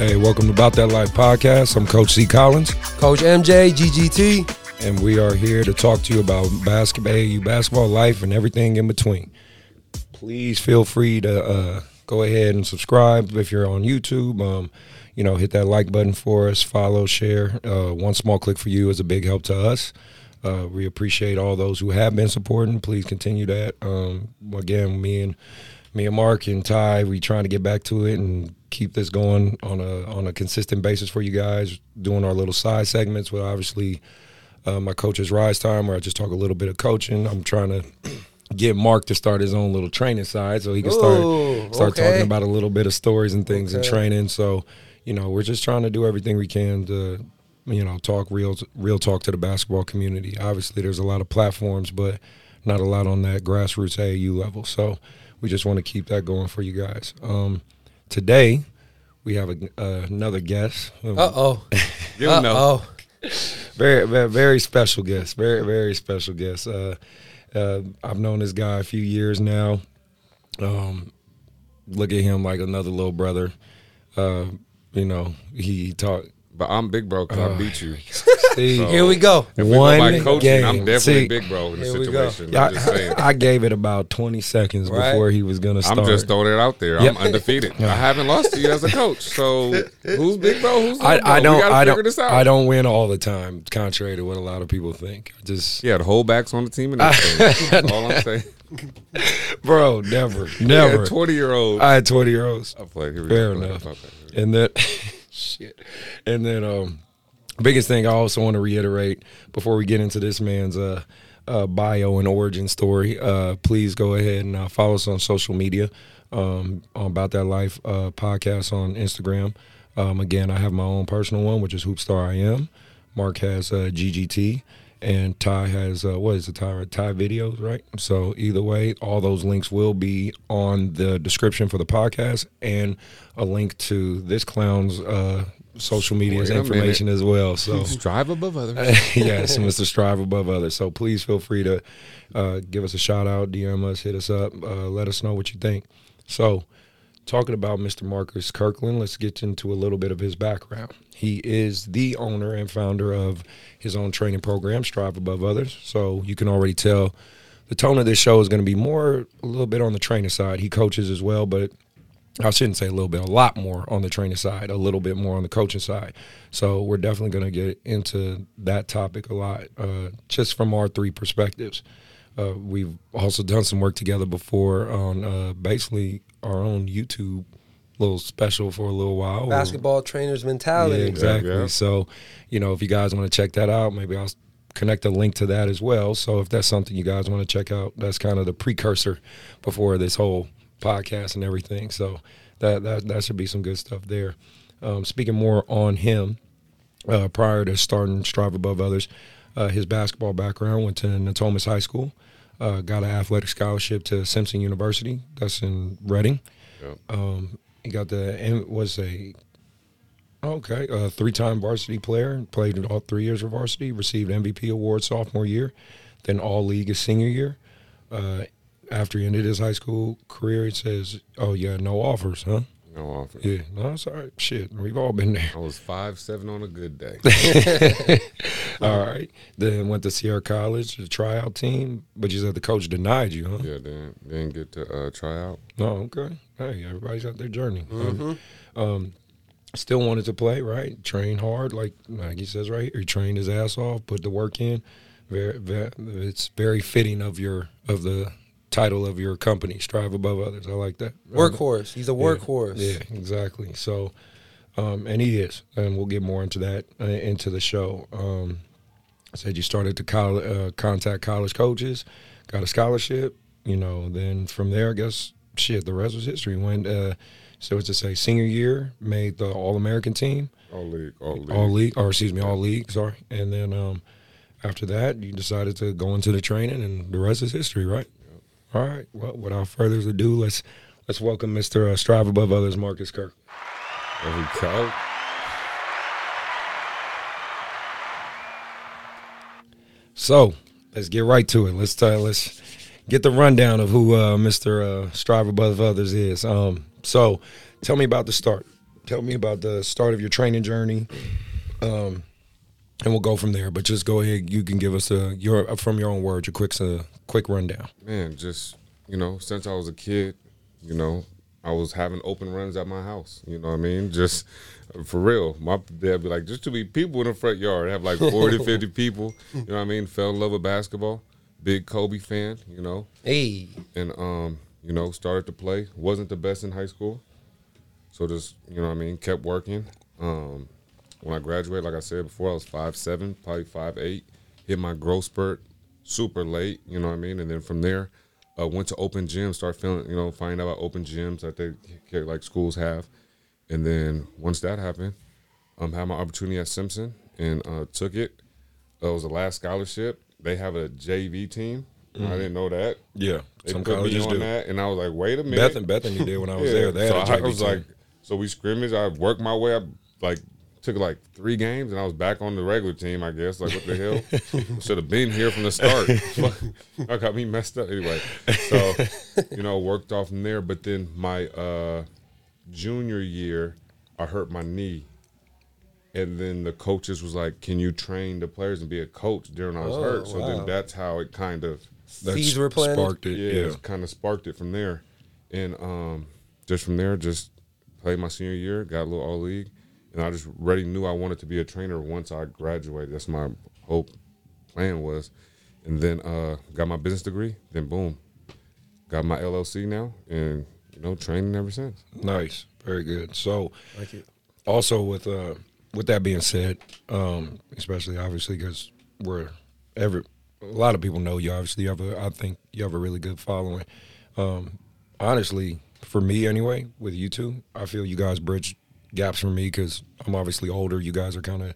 Hey, welcome to About That Life podcast. I'm Coach C. Collins, Coach MJ, GGT. and we are here to talk to you about basketball, AAU basketball life, and everything in between. Please feel free to uh, go ahead and subscribe if you're on YouTube. Um, you know, hit that like button for us, follow, share. Uh, one small click for you is a big help to us. Uh, we appreciate all those who have been supporting. Please continue that. Um, again, me and me and Mark and Ty, we trying to get back to it and keep this going on a on a consistent basis for you guys. Doing our little side segments with obviously uh, my coach's rise time, where I just talk a little bit of coaching. I'm trying to get Mark to start his own little training side, so he can start Ooh, start okay. talking about a little bit of stories and things and training. So, you know, we're just trying to do everything we can to, you know, talk real real talk to the basketball community. Obviously, there's a lot of platforms, but not a lot on that grassroots AAU level. So, we just want to keep that going for you guys. Um, today, we have a, uh, another guest. Uh oh. You Uh know. oh. very, very, very special guest. Very, very special guest. Uh, uh, I've known this guy a few years now. Um, look at him like another little brother. Uh, you know, he talk. But I'm big bro because I beat you. See, So- Here we go. If we one go by coaching, game. I'm definitely See, big bro in the we situation. I'm just. I, I gave it about 20 seconds Right. before he was gonna start. I'm just throwing it out there. Yep. I'm undefeated. I haven't lost to you as a coach. So who's big bro? Who's I, bro? I don't. I don't. I don't win all the time, contrary to what a lot of people think. Just, Yeah, the whole backs on the team and. That's all I'm saying. bro, never, never. 20 year old. I had 20 year olds. I play. Here we Fair enough. And then shit. And then um biggest thing I also want to reiterate before we get into this man's uh uh, bio and origin story. Uh, please go ahead and uh, follow us on social media um, on About That Life uh, podcast on Instagram. Um, again, I have my own personal one, which is Hoopstar I Am. Mark has uh, GGT, and Ty has uh, what is it? Ty Ty videos, right? So either way, all those links will be on the description for the podcast, and a link to this clown's uh, social media's information as well. So Strive above others. yes, Mr. Strive above others. So please feel free to uh, give us a shout out, DM us, hit us up, uh, let us know what you think. So, talking about Mr. Marcus Kirkland, let's get into a little bit of his background. He is the owner and founder of his own training program, Strive Above Others. So you can already tell the tone of this show is going to be more a little bit on the trainer side. He coaches as well, but I shouldn't say a little bit, a lot more on the trainer side, a little bit more on the coaching side. So we're definitely going to get into that topic a lot, uh, just from our three perspectives. Uh, we've also done some work together before on uh, basically our own YouTube little special for a little while. Basketball trainer's Yeah, mentality. exactly. Yeah. So, you know, if you guys want to check that out, maybe I'll connect a link to that as well. So if that's something you guys want to check out, that's kind of the precursor before this whole podcast and everything. So that that, that should be some good stuff there. Um, speaking more on him, uh, prior to starting Strive Above Others, uh, his basketball background went to Natomas High School, uh, got an athletic scholarship to Simpson University, that's in Redding. Yep. Um, he got the and was a okay a three-time varsity player, played in all three years of varsity, received MVP award sophomore year, then All League his senior year. Uh, after he ended his high school career, he says, "Oh yeah, no offers, huh?" No offer. Yeah, no, it's all right. Shit, we've all been there. I was five seven on a good day. All right. Then went to Sierra College, the tryout team, but you said the coach denied you, huh? yeah, didn't didn't get to uh, try out. Oh, okay. Hey, everybody's got their journey. Um, um, still wanted to play, right? Train hard, like like he says right here. He trained his ass off, put the work in. Very, very, it's very fitting of your of the title of your company, strive above others. I like that. Workhorse. He's a Yeah. workhorse. Yeah, exactly. So, um, and he is, and we'll get more into that uh, into the show. Um, I said you started to col- uh, contact college coaches, got a scholarship. You know, then from there, I guess shit, the rest was history. Went uh, so it's to say senior year, made the All American team, All league, all league. All League, or excuse me, All League. Sorry, and then um, after that, you decided to go into the training, and the rest is history, right? All right. Well, without further ado, let's let's welcome Mr. Uh, Strive Above Others, Marcus Kirk. There we go. So let's get right to it. Let's tell let's get the rundown of who uh, Mr. Uh, Strive Above Others is. Um, so tell me about the start. tell me about the start of your training journey, um, and we'll go from there. But just go ahead. You can give us a your from your own words a quick a quick rundown. Man, just you know, since I was a kid, you know, I was having open runs at my house. You know what I mean? Just for real. My dad be like, just to be people in the front yard, have like 40, 50 people. You know what I mean? Fell in love with basketball. Big Kobe fan, you know. Hey, And um, you know, started to play. Wasn't the best in high school. So just, you know what I mean, kept working. Um, when I graduated, like I said before, I was five seven, probably five eight. Hit my growth spurt super late, you know what I mean? And then from there, uh, went to open gyms, start feeling, you know, finding out about open gyms that they like schools have. And then once that happened, um, had my opportunity at Simpson and uh, took it. Uh, it was the last scholarship. They have a JV team. I didn't know that. Yeah, They some colleges on do. that, and I was like, wait a minute. Beth and Bethany did when I was Yeah. there. So I was team. like, so we scrimmaged. I worked my way up, like took like three games, and I was back on the regular team. I guess like what the hell? Should have been here from the start. I got me messed up anyway. So you know, worked off from there. But then my uh, junior year, I hurt my knee. And then the coaches was like, "Can you train the players and be a coach?" During I was Oh, hurt, so wow. then that's how it kind of that seeds were planted. sparked it. yeah, Yeah, it kind of sparked it from there, and um, just from there, just played my senior year, got a little all league, and I just already knew I wanted to be a trainer once I graduated. That's my whole plan was, and then uh, got my business degree. Then boom, got my LLC now, and you know, training ever since. nice, very good. So like it. also with uh with that being said, um, especially obviously because we're every a lot of people know you. Obviously, you have a I think you have a really good following. Um, honestly, for me anyway, with you two, I feel you guys bridge gaps for me because I'm obviously older. You guys are kind of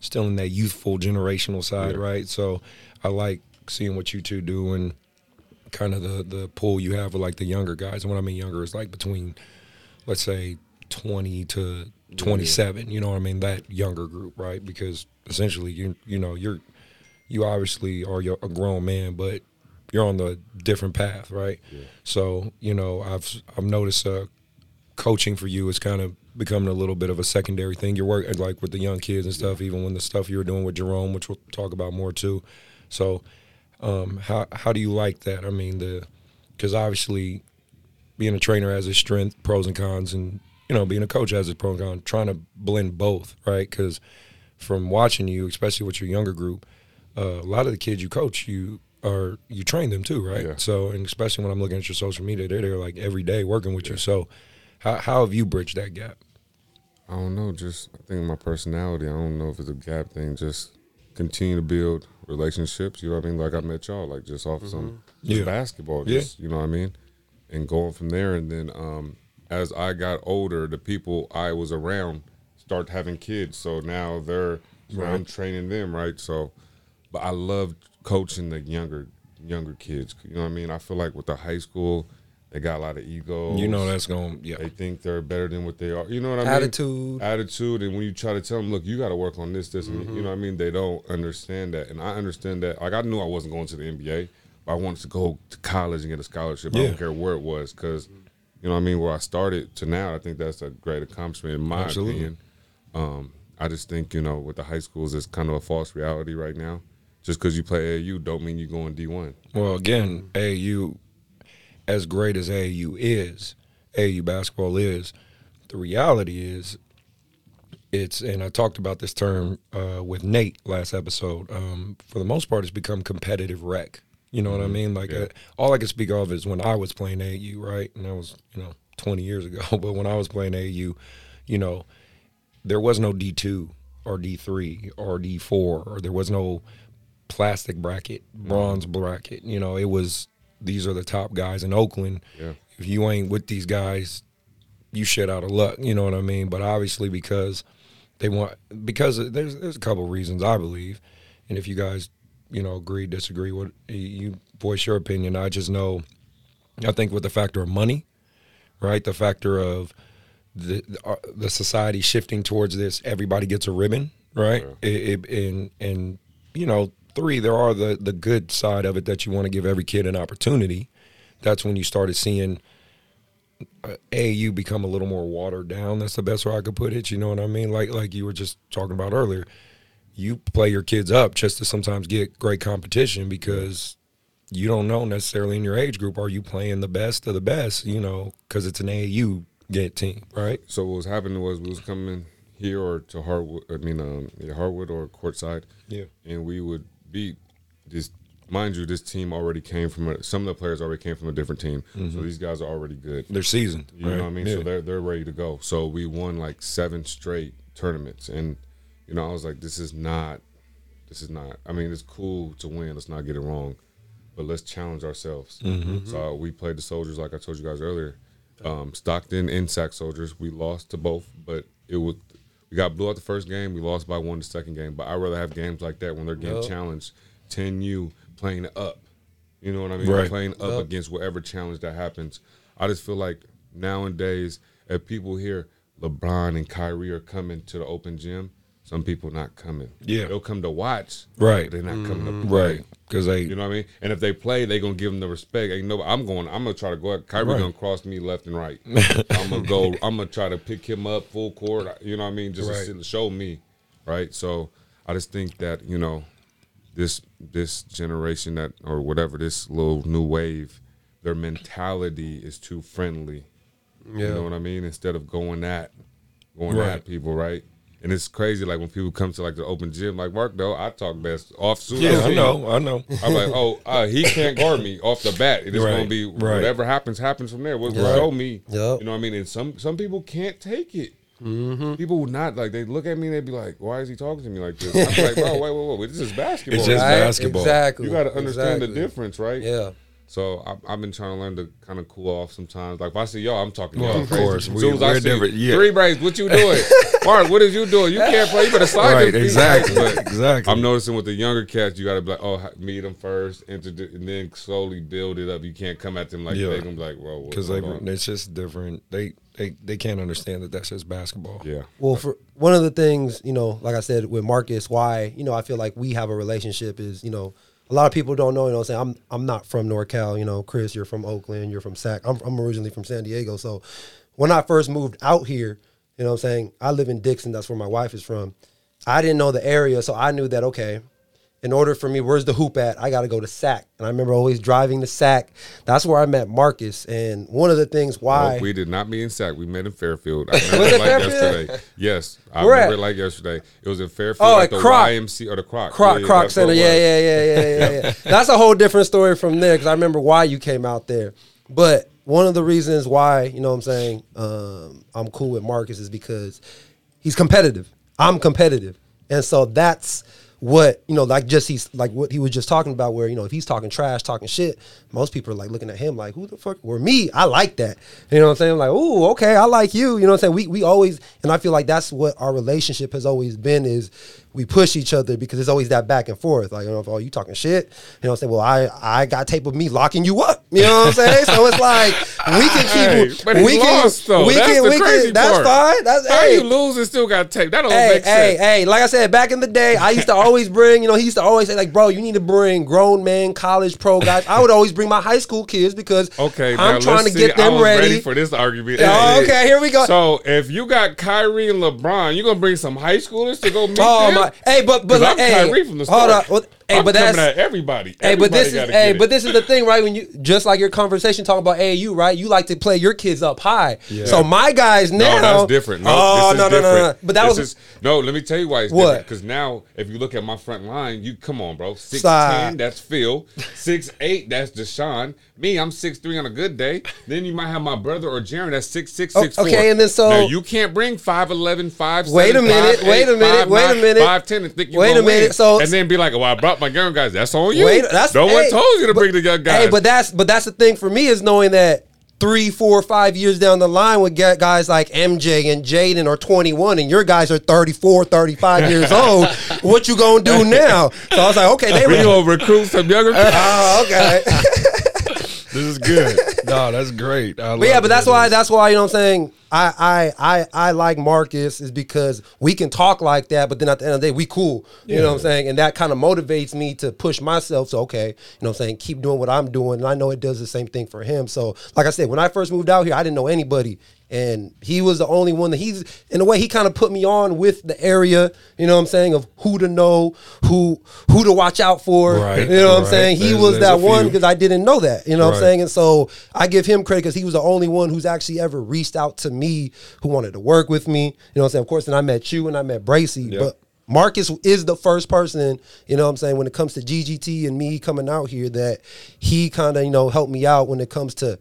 still in that youthful generational side, Yeah. right? So I like seeing what you two do and kind of the the pull you have with like the younger guys. And what I mean younger, is like between let's say 20 to 27 you know what i mean? That younger group right? Because essentially you you know you're you obviously are a grown man but you're on the different path right? So you know i've i've noticed uh coaching for you is kind of becoming a little bit of a secondary thing. You're working like with the young kids and stuff even when the stuff you were doing with jerome which we'll talk about more too. So um how how do you like that? I mean the because obviously being a trainer has its strength, pros and cons, and you know being a coach has its pros and cons. Trying to blend both, right? Because from watching you, especially with your younger group, uh, a lot of the kids you coach, you are you train them too, right? Yeah. So, and especially when I'm looking at your social media, they're there like every day working with you. So, how how have you bridged that gap? I don't know. Just I think my personality. I don't know if it's a gap thing. Just continue to build relationships. You know what I mean? Like I met y'all, like just off some just Yeah. basketball. Yeah. You know what I mean? And going from there, and then um, as I got older, the people I was around start having kids. So now they're so I'm training them, right? So, but I love coaching the younger younger kids. You know what I mean? I feel like with the high school, they got a lot of ego. You know that's going yeah. They think they're better than what they are. You know what I mean? Attitude. attitude and when you try to tell them look you got to work on this this and you mm-hmm. know what i mean they don't understand that and i understand that like i knew i wasn't going to the nba but i wanted to go to college and get a scholarship i don't care where it was because you know what i mean where i started to now i think that's a great accomplishment in my Absolutely. opinion um, i just think you know with the high schools it's kind of a false reality right now just because you play AAU don't mean you're going D1. Well, again, AAU, as great as AAU is, AAU basketball is, the reality is, it's and I talked about this term uh, with Nate last episode. Um, for the most part, it's become competitive rec. You know what I mean? Like Yeah. uh, all I can speak of is when I was playing AU, right? And that was you know 20 years ago. But when I was playing AU, you know, there was no D2 or D3 or D4 or there was no plastic bracket, bronze bracket. You know, it was these are the top guys in Oakland. Yeah. If you ain't with these guys, you shit out of luck. You know what I mean? But obviously because they want because there's there's a couple reasons I believe, and if you guys you know agree disagree, what you voice your opinion. I just know, I think with the factor of money, right? The factor of the uh, the society shifting towards this, everybody gets a ribbon, right? It, it, and and you know, three, there are the the good side of it that you want to give every kid an opportunity. That's when you started seeing uh, you become a little more watered down. That's the best way I could put it. You know what I mean? Like like you were just talking about earlier. You play your kids up just to sometimes get great competition because you don't know necessarily in your age group are you playing the best of the best. You know because it's an AAU get team, right? So what was happening was we was coming here or to Harwood. I mean, um, yeah, Harwood or Courtside. Yeah. and we would beat this. Mind you, this team already came from a, some of the players already came from a different team, so these guys are already good. They're seasoned. You know what I mean? Yeah. So they're they're ready to go. So we won like seven straight tournaments, and you know I was like, this is not, this is not. I mean, it's cool to win. Let's not get it wrong, but let's challenge ourselves. Mm-hmm. So we played the Soldiers, like I told you guys earlier. Um, Stockton and Sac Soldiers. We lost to both, but it was we got blew out the first game. We lost by one the second game. But I rather have games like that when they're getting Yup. challenged. 10U playing up. You know what I mean? Right. Playing up Yup. against whatever challenge that happens. I just feel like nowadays, if people hear LeBron and Kyrie are coming to the open gym, some people not coming. Yeah. they'll come to watch, Right. they're not coming to mm-hmm. play. Right. Because they You know what I mean? And if they play, they gonna give them the respect. Ain't no, I'm going. I'm gonna try to go. At, Kyrie Right. gonna cross me left and right. I'm gonna go. I'm gonna try to pick him up full court. You know what I mean? Just Right. to show me, right? So I just think that you know, this this generation that or whatever this little new wave, their mentality is too friendly. Yeah. You know what I mean? Instead of going at going Right. at people, right? And it's crazy, like when people come to like the open gym, like Mark, though I talk best off soon. as yeah, I see know, I know. I'm like, oh, uh, he can't guard me off the bat. It's Right, gonna be right. whatever happens, happens from there. What Yeah. show me? Yep. You know what I mean? And some some people can't take it. Mm-hmm. People would not like. They look at me and they'd be like, "Why is he talking to me like this?" I'm like, "Bro, wait, wait, wait, wait. This is basketball. It's just Right? basketball. Exactly. you got to understand Exactly. the difference, right?" Yeah. So I, I've been trying to learn to kind of cool off sometimes. Like if I see y'all, I'm talking to Well, y'all of crazy. course. As We- soon as I we're different, yeah. three breaks, what you doing? Mark, what is you doing? You can't play. You better slide Right, your exactly, But exactly. I'm noticing with the younger cats, you got to be like, oh, meet them first, introduce, and then slowly build it up. You can't come at them like Yeah. they're gonna be like, whoa, because hold they on. it's just different. They they they can't understand that that's just basketball. yeah, Well, for one of the things, you know, like I said with Marcus, why you know I feel like we have a relationship is, you know, a lot of people don't know. You know, I'm saying I'm I'm not from NorCal. You know, Chris, you're from Oakland. You're from Sac. I'm I'm originally from San Diego. So when I first moved out here, you know, what I'm saying I live in Dixon. That's where my wife is from. I didn't know the area, so I knew that okay. In order for me, where's the hoop at? I got to go to Sac, and I remember always driving to Sac. That's where I met Marcus, and one of the things why Nope, we did not meet in Sac. We met in Fairfield. I remember Was it it like Fairfield? yesterday. Yes, I Where remember at? it like yesterday. It was in Fairfield Oh, at at the Croc. YMC or the Croc. Croc Yeah, Croc Center. Yeah, yeah, yeah, yeah, yeah, yeah. That's a whole different story from there because I remember why you came out there. But one of the reasons why, you know what I'm saying, um, I'm cool with Marcus is because he's competitive. I'm competitive. And so that's what, you know, like just he's like what he was just talking about, where, you know, if he's talking trash, talking shit, most people are like looking at him like, who the fuck? Or me, I like that. You know what I'm saying? like, ooh, okay, I like you. You know what I'm saying? We we always and I feel like that's what our relationship has always been is we push each other because it's always that back and forth. Like, you know, if oh, you talking shit, you know I'm saying? Well, I I got tape of me locking you up. You know what I'm saying? so it's like we can Hey, keep but he we can lost though. we that's can the we crazy can that's part. fine. That's How hey, you lose and still got tape? That don't Hey, make hey, sense. hey! Hey, like I said, back in the day, I used to always bring. You know, he used to always say, like, "Bro, you need to bring grown men, college pro guys." I would always bring my high school kids because Okay, I'm now trying to see. get them was ready. for this argument. Oh, Hey. okay, here we go. So if you got Kyrie and LeBron, you gonna bring some high schoolers to go meet oh them? Hey, but but like, hey, hold on. Well, hey, I'm but coming that's at everybody. Hey, but this is hey, but this is the thing, right? When you just like your conversation talking about AAU, right? You like to play your kids up high. Yeah. So my guys now, No, that's different. No, oh this is no, no, different. no, no! But that This was is, no. Let me tell you why it's What? different. Because now, if you look at my front line, you come on, bro. Six ten, that's Phil. Six eight, that's Deshaun. Me, I'm six three on a good day. Then you might have my brother or Jaron. That's six six six four. okay, and then so- now you can't bring five eleven, five. Wait a minute, wait a minute, wait a minute. five ten, and think you Wait a minute, win. so- and then be like, "Oh, I brought my young guys." That's on you. Wait, that's no one told you to but- bring the young guys. Hey, but that's but that's the thing for me is knowing that three, four, five years down the line with get guys like MJ and Jaden are 21 and your guys are 34, 35 years old. What you gonna do now? So I was like, okay, they we were. gonna recruit some younger. Kids. Oh, okay. This is good. No, that's great. I But yeah, but that's why that's why you know what I'm saying. I I I I like Marcus is because we can talk like that, but then at the end of the day, we cool. You know what I'm saying? And that kind of motivates me to push myself. So okay, you know what I'm saying, keep doing what I'm doing. And I know it does the same thing for him. So like I said, when I first moved out here, I didn't know anybody. And he was the only one that he's in a way he kind of put me on with the area, you know what I'm saying, of who to know, who who to watch out for. Right, You know what I'm right. saying? He There's- was there's that one because I didn't know that. You know what I'm saying? And so I give him credit because he was the only one who's actually ever reached out to me who wanted to work with me. You know what I'm saying? Of course, then I met you and I met Bracy. Yeah. But Marcus is the first person, you know what I'm saying, when it comes to GGT and me coming out here that he kind of, you know, helped me out when it comes to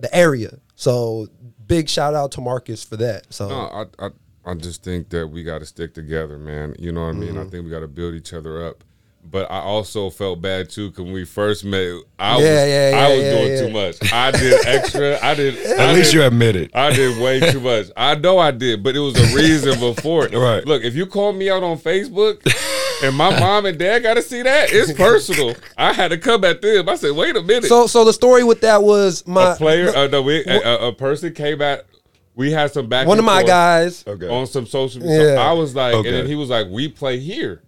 the area. So big shout out to Marcus for that. So No, I, I I just think that we got to stick together, man. You know what I mean? Mm-hmm. I think we got to build each other up. But I also felt bad too because when we first met, I Yeah, was yeah, I was yeah, doing yeah. too much. I did extra. I did. At least you admit it. I did way too much. I know I did, but it was a reason before it. Right. Look, if you call me out on Facebook and my mom and dad got to see that, it's personal. I had to come at them. I said, wait a minute. so so the story with that was my a player, uh, no, we, a, a, a person came at. We had some back. one and of my forth guys. Okay. on some social media. Yeah. I was like, Okay. and then he was like, we play here.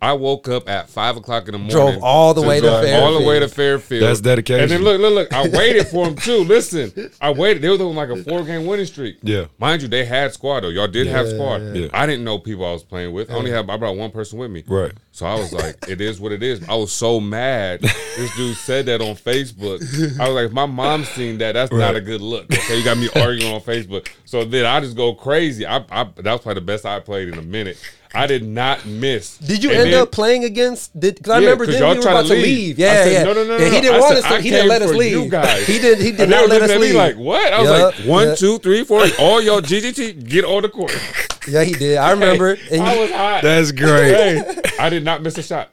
I woke up at five o'clock in the morning. Drove all the way to drive all the way to Fairfield. Fairfield. That's dedication. And then look, look, look. I waited for him too. Listen, I waited. They were on like a four game winning streak. Yeah. mind you, they had squad though. Y'all did have squad. yeah. I didn't know people I was playing with. I only had I brought one person with me. Right. So I was like, it is what it is. I was so mad. This dude said that on Facebook. I was like, if my mom seen that. That's not a good look. Okay, you got me arguing on Facebook. So then I just go crazy. I, I that was probably the best I played in a minute. I did not miss. Did you And end then- up playing against? Did because I Yeah, remember 'cause then y'all we were about to to leave. leave. I Yeah, said, yeah. no, no, no, yeah, no, he didn't I want said, us. To, he didn't let us leave. you guys. He did. He did and not let us leave. like, what? I was Yeah, like, one, yeah. two, three, four. All y'all GGT, get on the court. Yeah, he did. I remember. And I was hot. That's great. Hey, I did not miss a shot.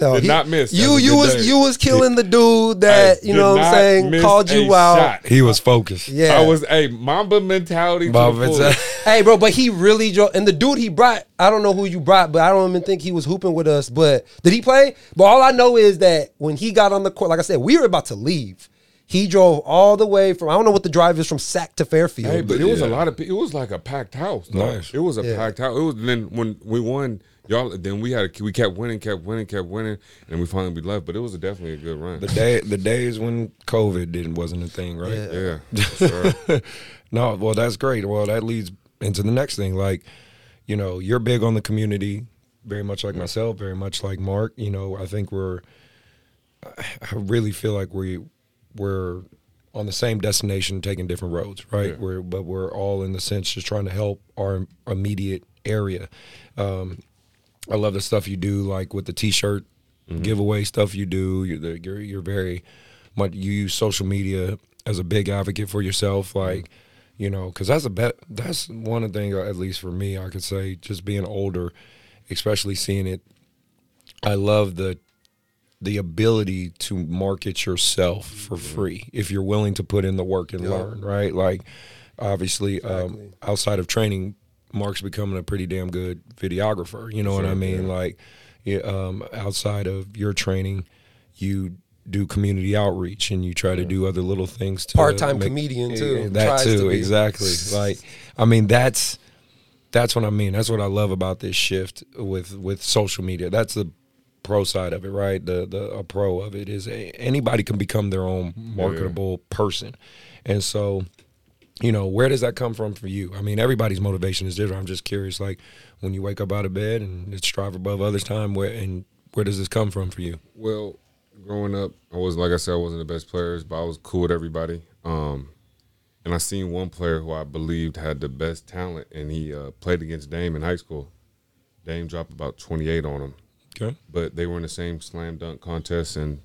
No, Did not miss. You was you was day. you was killing the dude that Hey, you know what I'm saying called you a out. shot. He was focused. Yeah, I was a Mamba mentality. To Bob, the it's Hey, bro, but he really drove. And the dude he brought, I don't know who you brought, but I don't even think he was hooping with us. But did he play? But all I know is that when he got on the court, like I said, we were about to leave. He drove all the way from I don't know what the drive is from Sac to Fairfield. Hey, but it was a lot of. pe- It was like a packed house. Nice. It was a Yeah. packed house. It was then when we won, y'all. Then we had. We kept winning, kept winning, kept winning, and we finally we left. But it was a, definitely a good run. The day, the days when COVID didn't wasn't a thing, right? Yeah. yeah, sure. no, well, that's great. Well, that leads into the next thing. Like, you know, you're big on the community, very much like myself, very much like Mark. You know, I think we're, I really feel like we, we're on the same destination, taking different roads, right? Yeah. We're, but we're all in the sense just trying to help our immediate area. Um, I love the stuff you do, like with the T-shirt mm-hmm. giveaway stuff you do. You're, the, you're you're very much you use social media as a big advocate for yourself, mm-hmm. like you know, because that's a bet. That's one thing, at least for me, I could say, just being older, especially seeing it. I love the the ability to market yourself for mm-hmm. free if you're willing to put in the work and learn, right? Like, obviously, um, outside of training, Mark's becoming a pretty damn good videographer. You know what I mean? yeah. Like, yeah, um, outside of your training, you do community outreach and you try to do other little things to Part-time make- comedian, too. Yeah, That to too, be. exactly. Like, I mean, that's that's what I mean. That's what I love about this shift with with social media. That's the pro side of it, right? The the a pro of it is a, anybody can become their own marketable person, and so you know where does that come from for you? I mean, everybody's motivation is different. I'm just curious, like when you wake up out of bed and it's strive above others' time, where and where does this come from for you? Well, growing up, I was like I said, I wasn't the best players, but I was cool with everybody. Um, and I seen one player who I believed had the best talent, and he uh, played against Dame in high school. Dame dropped about twenty eight on him, Okay, but they were in the same slam dunk contest, and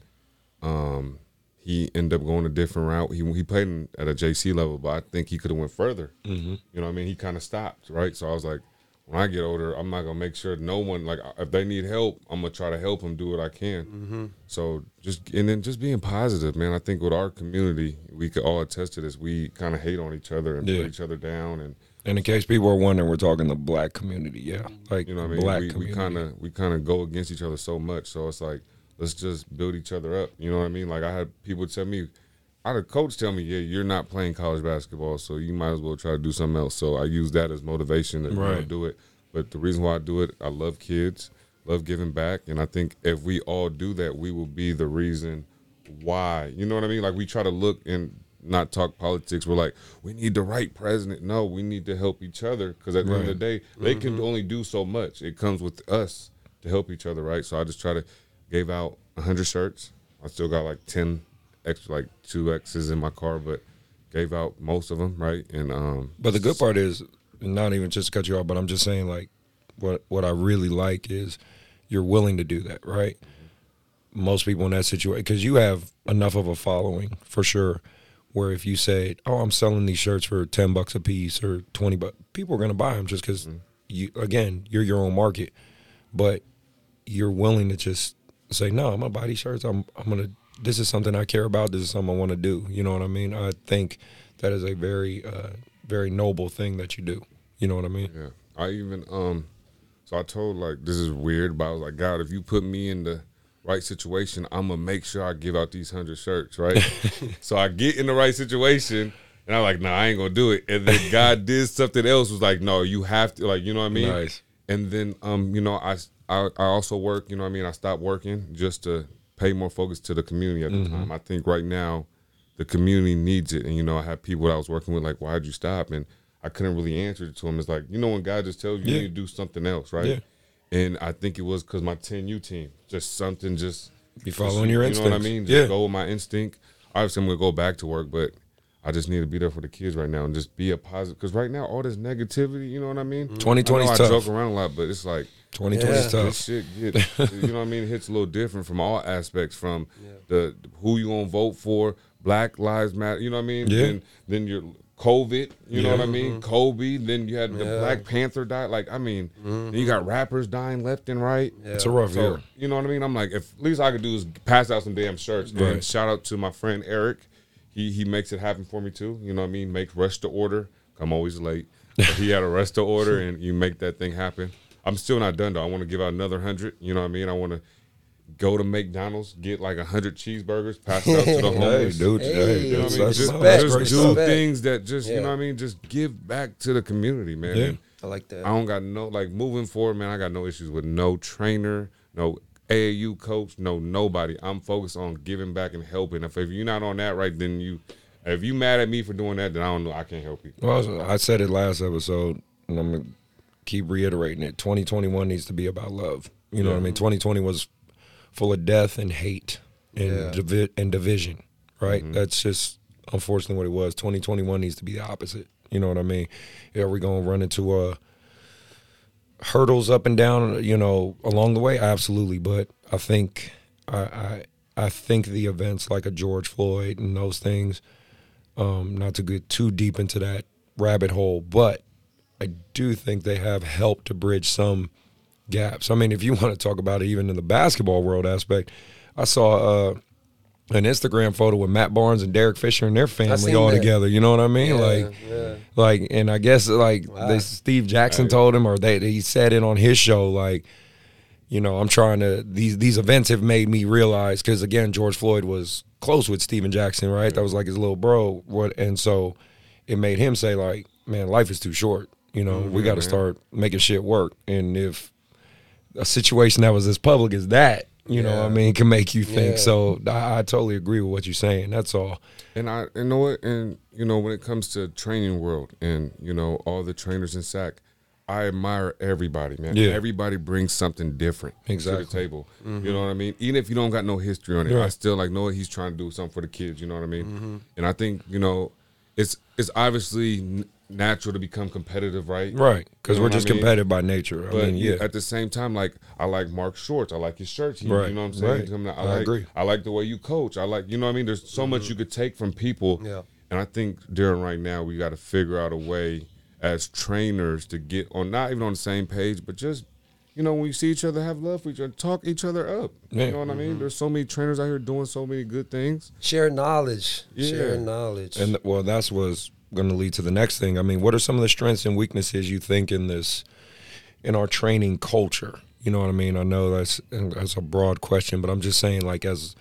um, he ended up going a different route. He he played in, at a JC level, but I think he could have went further. Mm-hmm. You know, what I mean, he kind of stopped, right? So I was like, when I get older, I'm not gonna make sure no one like if they need help, I'm gonna try to help them do what I can. Mm-hmm. So just and then just being positive, man. I think with our community, we could all attest to this. We kind of hate on each other and Yeah. put each other down, and and in case people are wondering, we're talking the black community, yeah, like you know what I mean. black we, we kind of we kind of go against each other so much. So it's like let's just build each other up. You know what I mean? Like I had people tell me, I had a coach tell me, yeah, you're not playing college basketball, so you might as well try to do something else. So I use that as motivation to Right. do it. But the reason why I do it, I love kids, love giving back, and I think if we all do that, we will be the reason why. You know what I mean? Like we try to look and not talk politics. We're like, we need the right president. No, we need to help each other because at the end of the day, they can mm-hmm. only do so much. It comes with us to help each other, right? So I just try to gave out hundred shirts. I still got like ten extra, like two X's in my car, but gave out most of them, right? And um, But the good part is, not even just to cut you off, but I'm just saying like, what what I really like is you're willing to do that, right? Most people in that situation, because you have enough of a following for sure, where if you say, "Oh, I'm selling these shirts for ten bucks a piece or twenty bucks," people are gonna buy them just because you again you're your own market, but you're willing to just say, "No, I'm gonna buy these shirts. I'm I'm gonna. This is something I care about. This is something I want to do." You know what I mean? I think that is a very uh, very noble thing that you do. You know what I mean? Yeah. I even um so I told like this is weird, but I was like, God, if you put me in the right situation, I'm gonna make sure I give out these hundred shirts, right? so I get in the right situation and I'm like, nah, I ain't gonna do it. And then God did something else was like, no, you have to like, you know what I mean? Nice. And then um, you know, I I, I also work, you know what I mean? I stopped working just to pay more focus to the community at the Mm-hmm. time. I think right now the community needs it. And you know, I had people that I was working with like, why'd you stop? And I couldn't really answer it to them. It's like, you know, when God just tells you you need to do something else, right? Yeah. And I think it was because my 10U team, just something just Be following your instinct. You know what I mean? Just Yeah. go with my instinct. Obviously, I'm gonna go back to work, but I just need to be there for the kids right now and just be a positive. Because right now, all this negativity, you know what I mean? Mm. 2020 I, know is I joke around a lot, but it's like 2020 Yeah. is tough. this shit get you know what I mean It hits a little different from all aspects from the who you gonna vote for Black Lives Matter you know what I mean Yeah. then then your COVID you know what I mean Kobe then you had the Yeah. Black Panther die like I mean then you got rappers dying left and right It's a rough so year. you know what I mean I'm like if least I could do is pass out some damn shirts and shout out to my friend Eric he he makes it happen for me too you know what I mean make rush to order I'm always late but he had a rush to order and you make that thing happen I'm still not done though. I want to give out another hundred. You know what I mean? I want to go to McDonald's, get like a hundred cheeseburgers, pass it out to the Hey, homeless. dude. Hey, Hey, You know what I mean? that's, Just, that's respect, great just do respect. things that just you know what I mean. Just give back to the community, man. Yeah. I like that. I don't got no like moving forward, man. I got no issues with no trainer, no AAU coach, no nobody. I'm focused on giving back and helping. If, if you're not on that right, then you. If you mad at me for doing that, then I don't know. I can't help you. Well, I said it last episode, and I'm gonna keep reiterating it. 2021 needs to be about love. You know what I mean? 2020 was full of death and hate and Yeah. divi- and division. Right? That's just unfortunately what it was. 2021 needs to be the opposite. You know what I mean? Are we gonna run into uh, hurdles up and down? You know, along the way, absolutely. But I think I, I I think the events like a George Floyd and those things um, not to get too deep into that rabbit hole, but I do think they have helped to bridge some gaps. I mean, if you want to talk about it, even in the basketball world aspect, I saw uh, an Instagram photo with Matt Barnes and Derek Fisher and their family all that. together. You know what I mean? Yeah, like, yeah. like, and I guess like Wow. they, Steve Jackson told him, or they he said it on his show, like. You know, I'm trying to these these events have made me realize because again, George Floyd was close with Stephen Jackson, right? That was like his little bro. What and so it made him say like, man, life is too short. You know, we mm-hmm, got to start making shit work. And if a situation that was as public as that, you know, what I mean, can make you think. Yeah. So I, I totally agree with what you're saying. That's all. And I you know what, and you know when it comes to training world, and you know all the trainers in SAC, I admire everybody, man. Yeah. Everybody brings something different Exactly. to the table. Mm-hmm. You know what I mean? Even if you don't got no history on it, I still like know he's trying to do something for the kids. You know what I mean? Mm-hmm. And I think you know, it's it's obviously n- natural to become competitive, right? Right. Because You know we're what I just mean? competitive by nature. I But mean, yeah. at the same time, like I like Mark Shorts. I like his shirts. He, Right, You know what I'm saying? right. Him, I, I agree. I like the way you coach. I like, you know what I mean? There's so much mm-hmm. you could take from people. Yeah. And I think during right now, we got to figure out a way as trainers to get on, not even on the same page, but just, you know, when you see each other, have love for each other, talk each other up. Yeah. You know what I mean? Mm-hmm. There's so many trainers out here doing so many good things. Share knowledge. Yeah. Share knowledge. And well, that's what's going to lead to the next thing. I mean, what are some of the strengths and weaknesses you think in this, in our training culture? You know what I mean? I know that's that's a broad question, but I'm just saying, like, as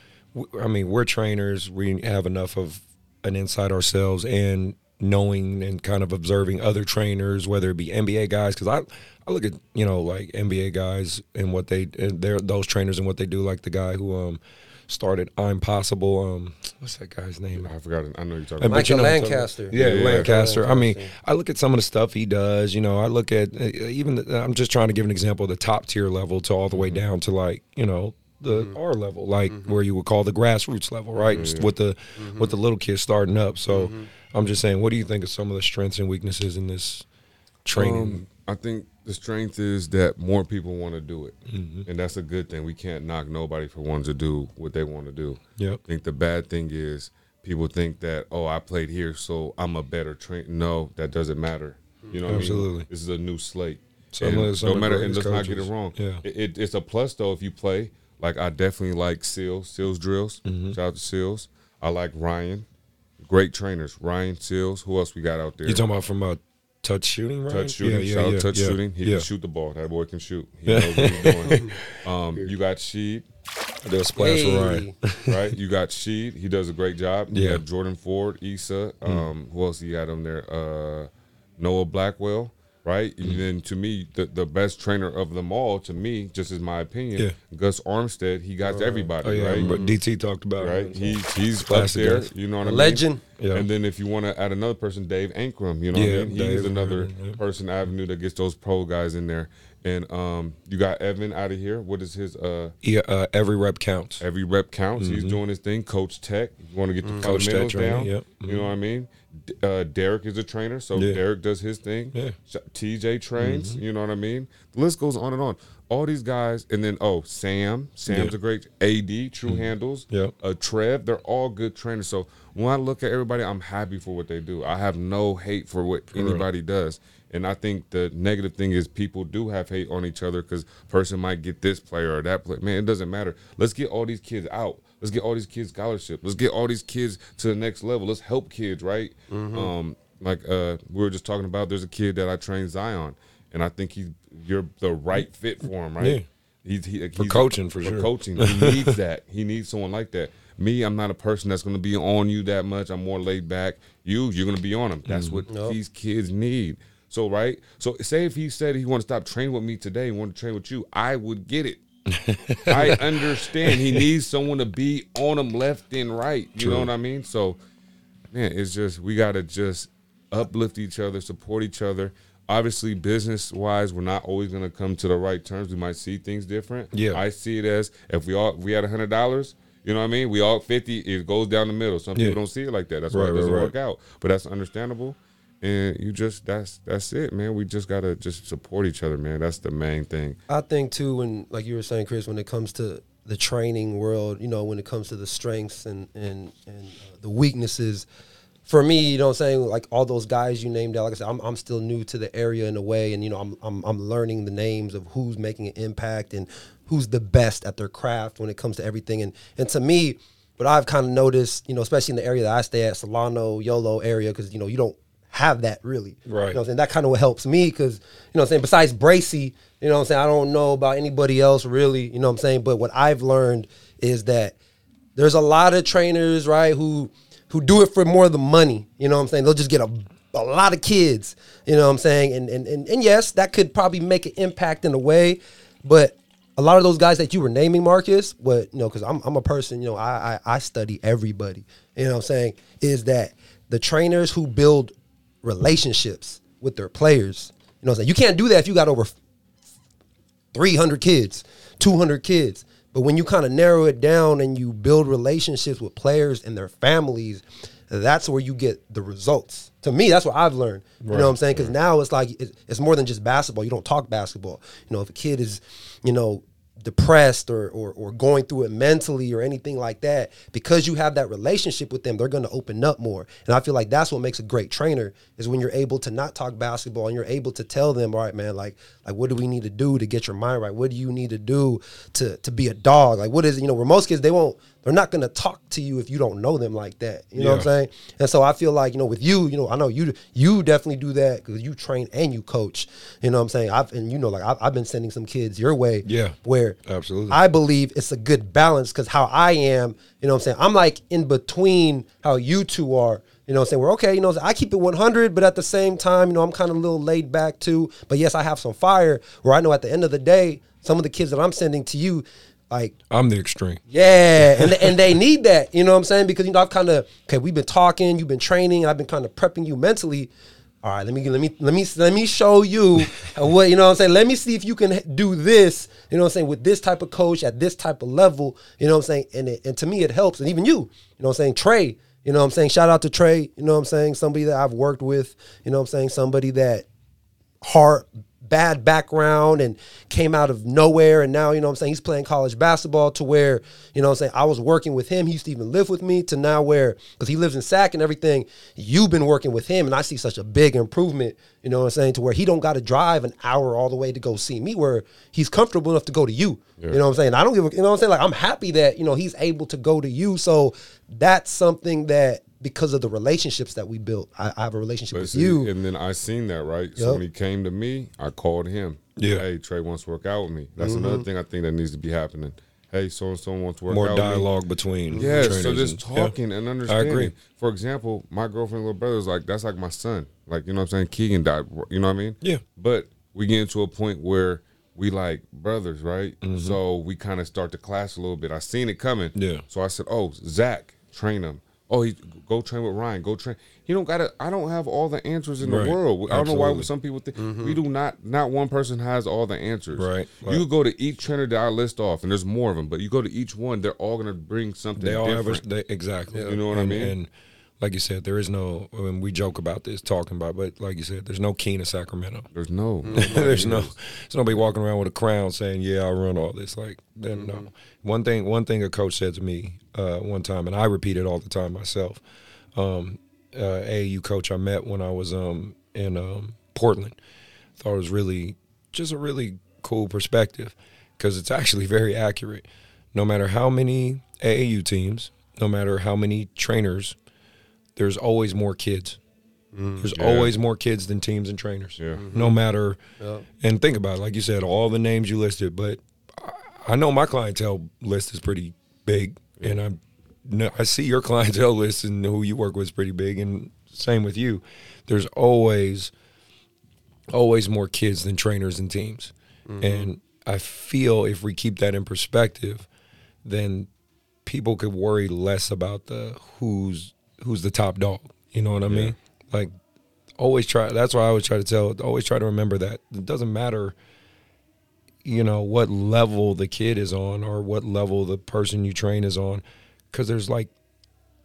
I mean, we're trainers. We have enough of an insight ourselves and knowing and kind of observing other trainers, whether it be NBA guys, because I, I look at you know like NBA guys and what they and they're those trainers and what they do. Like the guy who um started I'm Possible. Um, what's that guy's name? I forgot. I know you're talking Uh, about. but you Michael know what I'm talking Lancaster. about. Yeah, Yeah, yeah. Lancaster. I mean, I look at some of the stuff he does. You know, I look at uh, even. The, I'm just trying to give an example of the top tier level to all the way down to like you know the R level, like where you would call the grassroots level, right? Just with the with the little kids starting up. So I'm just saying, what do you think of some of the strengths and weaknesses in this training? Um, I think the strength is that more people want to do it, Mm-hmm. and that's a good thing. We can't knock nobody for wanting to do what they want to do. Yep. I think the bad thing is people think that oh I played here so I'm a better trainer. No, that doesn't matter. You know what I Absolutely. mean? This is a new slate. Some and of- don't of matter. And let's not get it wrong. Yeah. It, it, it's a plus though if you play. Like I definitely like Seals, Seals drills. Mm-hmm. Shout out to Seals. I like Ryan. Great trainers. Ryan Seals. Who else we got out there? you talking about from uh, touch shooting, right? touch shooting. Shout out touch shooting. He yeah. can shoot the ball. That boy can shoot. He knows what he's doing. Um, you got Sheed, I did splash for Hey. right? You got Sheed. He does a great job. You Yeah. got Jordan Ford, Issa. Um, Who else you got on there? Uh, Noah Blackwell. Right, and then to me, the, the best trainer of them all, to me, just is my opinion, Yeah. Gus Armstead. He got everybody, Oh yeah, right? but DT talked about right? it. He he's up there. guy. You know what I mean? Legend. Yeah. And then if you want to add another person, Dave Ankrum. You know what Yeah, I mean? He's Dave, another yeah. person avenue that gets those pro guys in there. And um, you got Evan out of here. What is his uh? Yeah, uh, every rep counts. Every rep counts. He's doing his thing. Coach Tech. You want to get the Mm-hmm. Coach Tech fundamentals training, down. yep. You know what I mean? Uh, Derek is a trainer, so Yeah. Derek does his thing. Yeah. TJ trains. Mm-hmm. You know what I mean? The list goes on and on. All these guys, and then oh, Sam. Sam's Yeah. Mm-hmm. a great AD. True handles. Yep. Uh, Trev. They're all good trainers. So when I look at everybody, I'm happy for what they do. I have no hate for what anybody does. And I think the negative thing is people do have hate on each other because person might get this player or that player. Man, it doesn't matter. Let's get all these kids out. Let's get all these kids scholarship. Let's get all these kids to the next level. Let's help kids, right? Um, like uh, we were just talking about, there's a kid that I trained Zion, and I think he's you're the right fit for him, right? Yeah. He's, he, For coaching, for sure. coaching. He needs that. He needs someone like that. Me, I'm not a person that's going to be on you that much. I'm more laid back. You, you're going to be on him. That's what these kids need. So right. So say if he said he want to stop training with me today and want to train with you, I would get it. I understand. He needs someone to be on him left and right. You know what I mean? So, man, it's just we got to just uplift each other, support each other. Obviously, business wise, we're not always going to come to the right terms. We might see things different. Yeah. I see it as if we all we had a hundred dollars. You know what I mean? We all fifty. It goes down the middle. Some Yeah. people don't see it like that. That's why it doesn't right. work out. But that's understandable. And you just that's that's it, man. We just gotta just support each other, man. That's the main thing. I think too, when like you were saying, Chris, when it comes to the training world, you know, when it comes to the strengths and and and uh, the weaknesses, for me, you know, what I'm saying like all those guys you named out. Like I said, I'm I'm still new to the area in a way, and you know, I'm I'm I'm learning the names of who's making an impact and who's the best at their craft when it comes to everything. And and to me, what I've kind of noticed, you know, especially in the area that I stay at, Solano, Yolo area, because you know you don't have that really. Right. You know what I'm saying? That kind of what helps me because, you know what I'm saying, besides Bracy, you know what I'm saying, I don't know about anybody else really, you know what I'm saying? But what I've learned is that there's a lot of trainers, right, who who do it for more of the money. You know what I'm saying? They'll just get a, a lot of kids, you know what I'm saying? And, and and and yes, that could probably make an impact in a way, but a lot of those guys that you were naming, Marcus, what you know, because I'm I'm a person, you know, I, I I study everybody. You know what I'm saying? Is that the trainers who build relationships with their players. You know what I'm saying? You can't do that if you got over 300 kids, 200 kids. But when you kind of narrow it down and you build relationships with players and their families, that's where you get the results. To me, that's what I've learned. You know what I'm saying? Because now it's like it's more than just basketball. You don't talk basketball. You know, if a kid is, you know, depressed or, or or going through it mentally or anything like that, because you have that relationship with them, they're going to open up more. And I feel like that's what makes a great trainer is when you're able to not talk basketball and you're able to tell them, all right, man, like like what do we need to do to get your mind right? What do you need to do to to be a dog? Like what is? You know, where most kids they won't they're not going to talk to you if you don't know them like that. You know what I'm saying? And so I feel like you know with you, you know, I know you you definitely do that because you train and you coach. You know what I'm saying? I've and you know like I've, I've been sending some kids your way. Yeah. Where where Absolutely. I believe it's a good balance because how I am, you know what I'm saying? I'm like in between how you two are. You know what I'm saying? We're okay, you know, I keep it 100, but at the same time, you know, I'm kind of a little laid back too. But yes, I have some fire where I know at the end of the day, some of the kids that I'm sending to you, like I'm the extreme. yeah, and and they need that. You know what I'm saying? Because you know I've kind of okay, we've been talking, you've been training, and I've been kind of prepping you mentally. All right, let me let me let me let me show you what you know what I'm saying. Let me see if you can do this. You know what I'm saying with this type of coach at this type of level. You know what I'm saying, and it, and to me it helps, and even you. You know what I'm saying, Trey. You know what I'm saying. Shout out to Trey. You know what I'm saying. Somebody that I've worked with. You know what I'm saying. Somebody that hard bad background and came out of nowhere. And now you know what I'm saying? He's playing college basketball to where you know what I'm saying? I was working with him. He used to even live with me to now where because he lives in Sac and everything you've been working with him. And I see such a big improvement you know what I'm saying to where he don't got to drive an hour all the way to go see me where he's comfortable enough to go to you. You know what I'm saying? I don't give a you know what I'm saying? Like I'm happy that you know he's able to go to you. So that's something that because of the relationships that we built I, I have a relationship But with see, you And then I seen that, right? So when he came to me, I called him. Yeah. Hey, Trey wants to work out with me. That's Mm-hmm. another thing I think that needs to be happening. Hey, so and so wants to work More out with me. dialogue between Yeah, trainers so just and- yeah. talking and understanding. I agree. For example, my girlfriend, little brother is like that's like my son. Like you know what I'm saying. Keegan died. You know what I mean? Yeah. But we get into a point where we like brothers, right? Mm-hmm. So we kind of start to clash a little bit. I seen it coming. Yeah. So I said, "Oh, Zach, train him. Oh, he go train with Ryan. Go train. He don't gotta. I don't have all the answers in Right. the world. I don't know why some people think mm-hmm. we do not. Not one person has all the answers. Right. You Right. could go to each trainer that I list off, and there's more of them. But you go to each one, they're all gonna bring something. They all different. have a, they, exactly. You know what I mean? And like you said, there is no. I mean, we joke about this, talking about, but like you said, there's no king to Sacramento. There's no. there's no. There's nobody walking around with a crown saying, "Yeah, I run all this." Like, then no. One thing. One thing a coach said to me uh, one time, and I repeat it all the time myself. Um, uh, AAU coach I met when I was um, in um, Portland. Thought it was really just a really cool perspective because it's actually very accurate. No matter how many AAU teams, no matter how many trainers, there's always more kids. Mm, there's Yeah. always more kids than teams and trainers. Yeah. No mm-hmm. matter, and think about it, like you said, all the names you listed. But I- I know my clientele list is pretty big, and I'm, no, I see your clientele list and who you work with is pretty big, and same with you. There's always, always more kids than trainers and teams, mm-hmm. and I feel if we keep that in perspective, then people could worry less about the who's who's the top dog. You know what I mean? Like always try that's why I always try to tell always try to remember that. It doesn't matter you know what level the kid is on or what level the person you train is on cuz there's like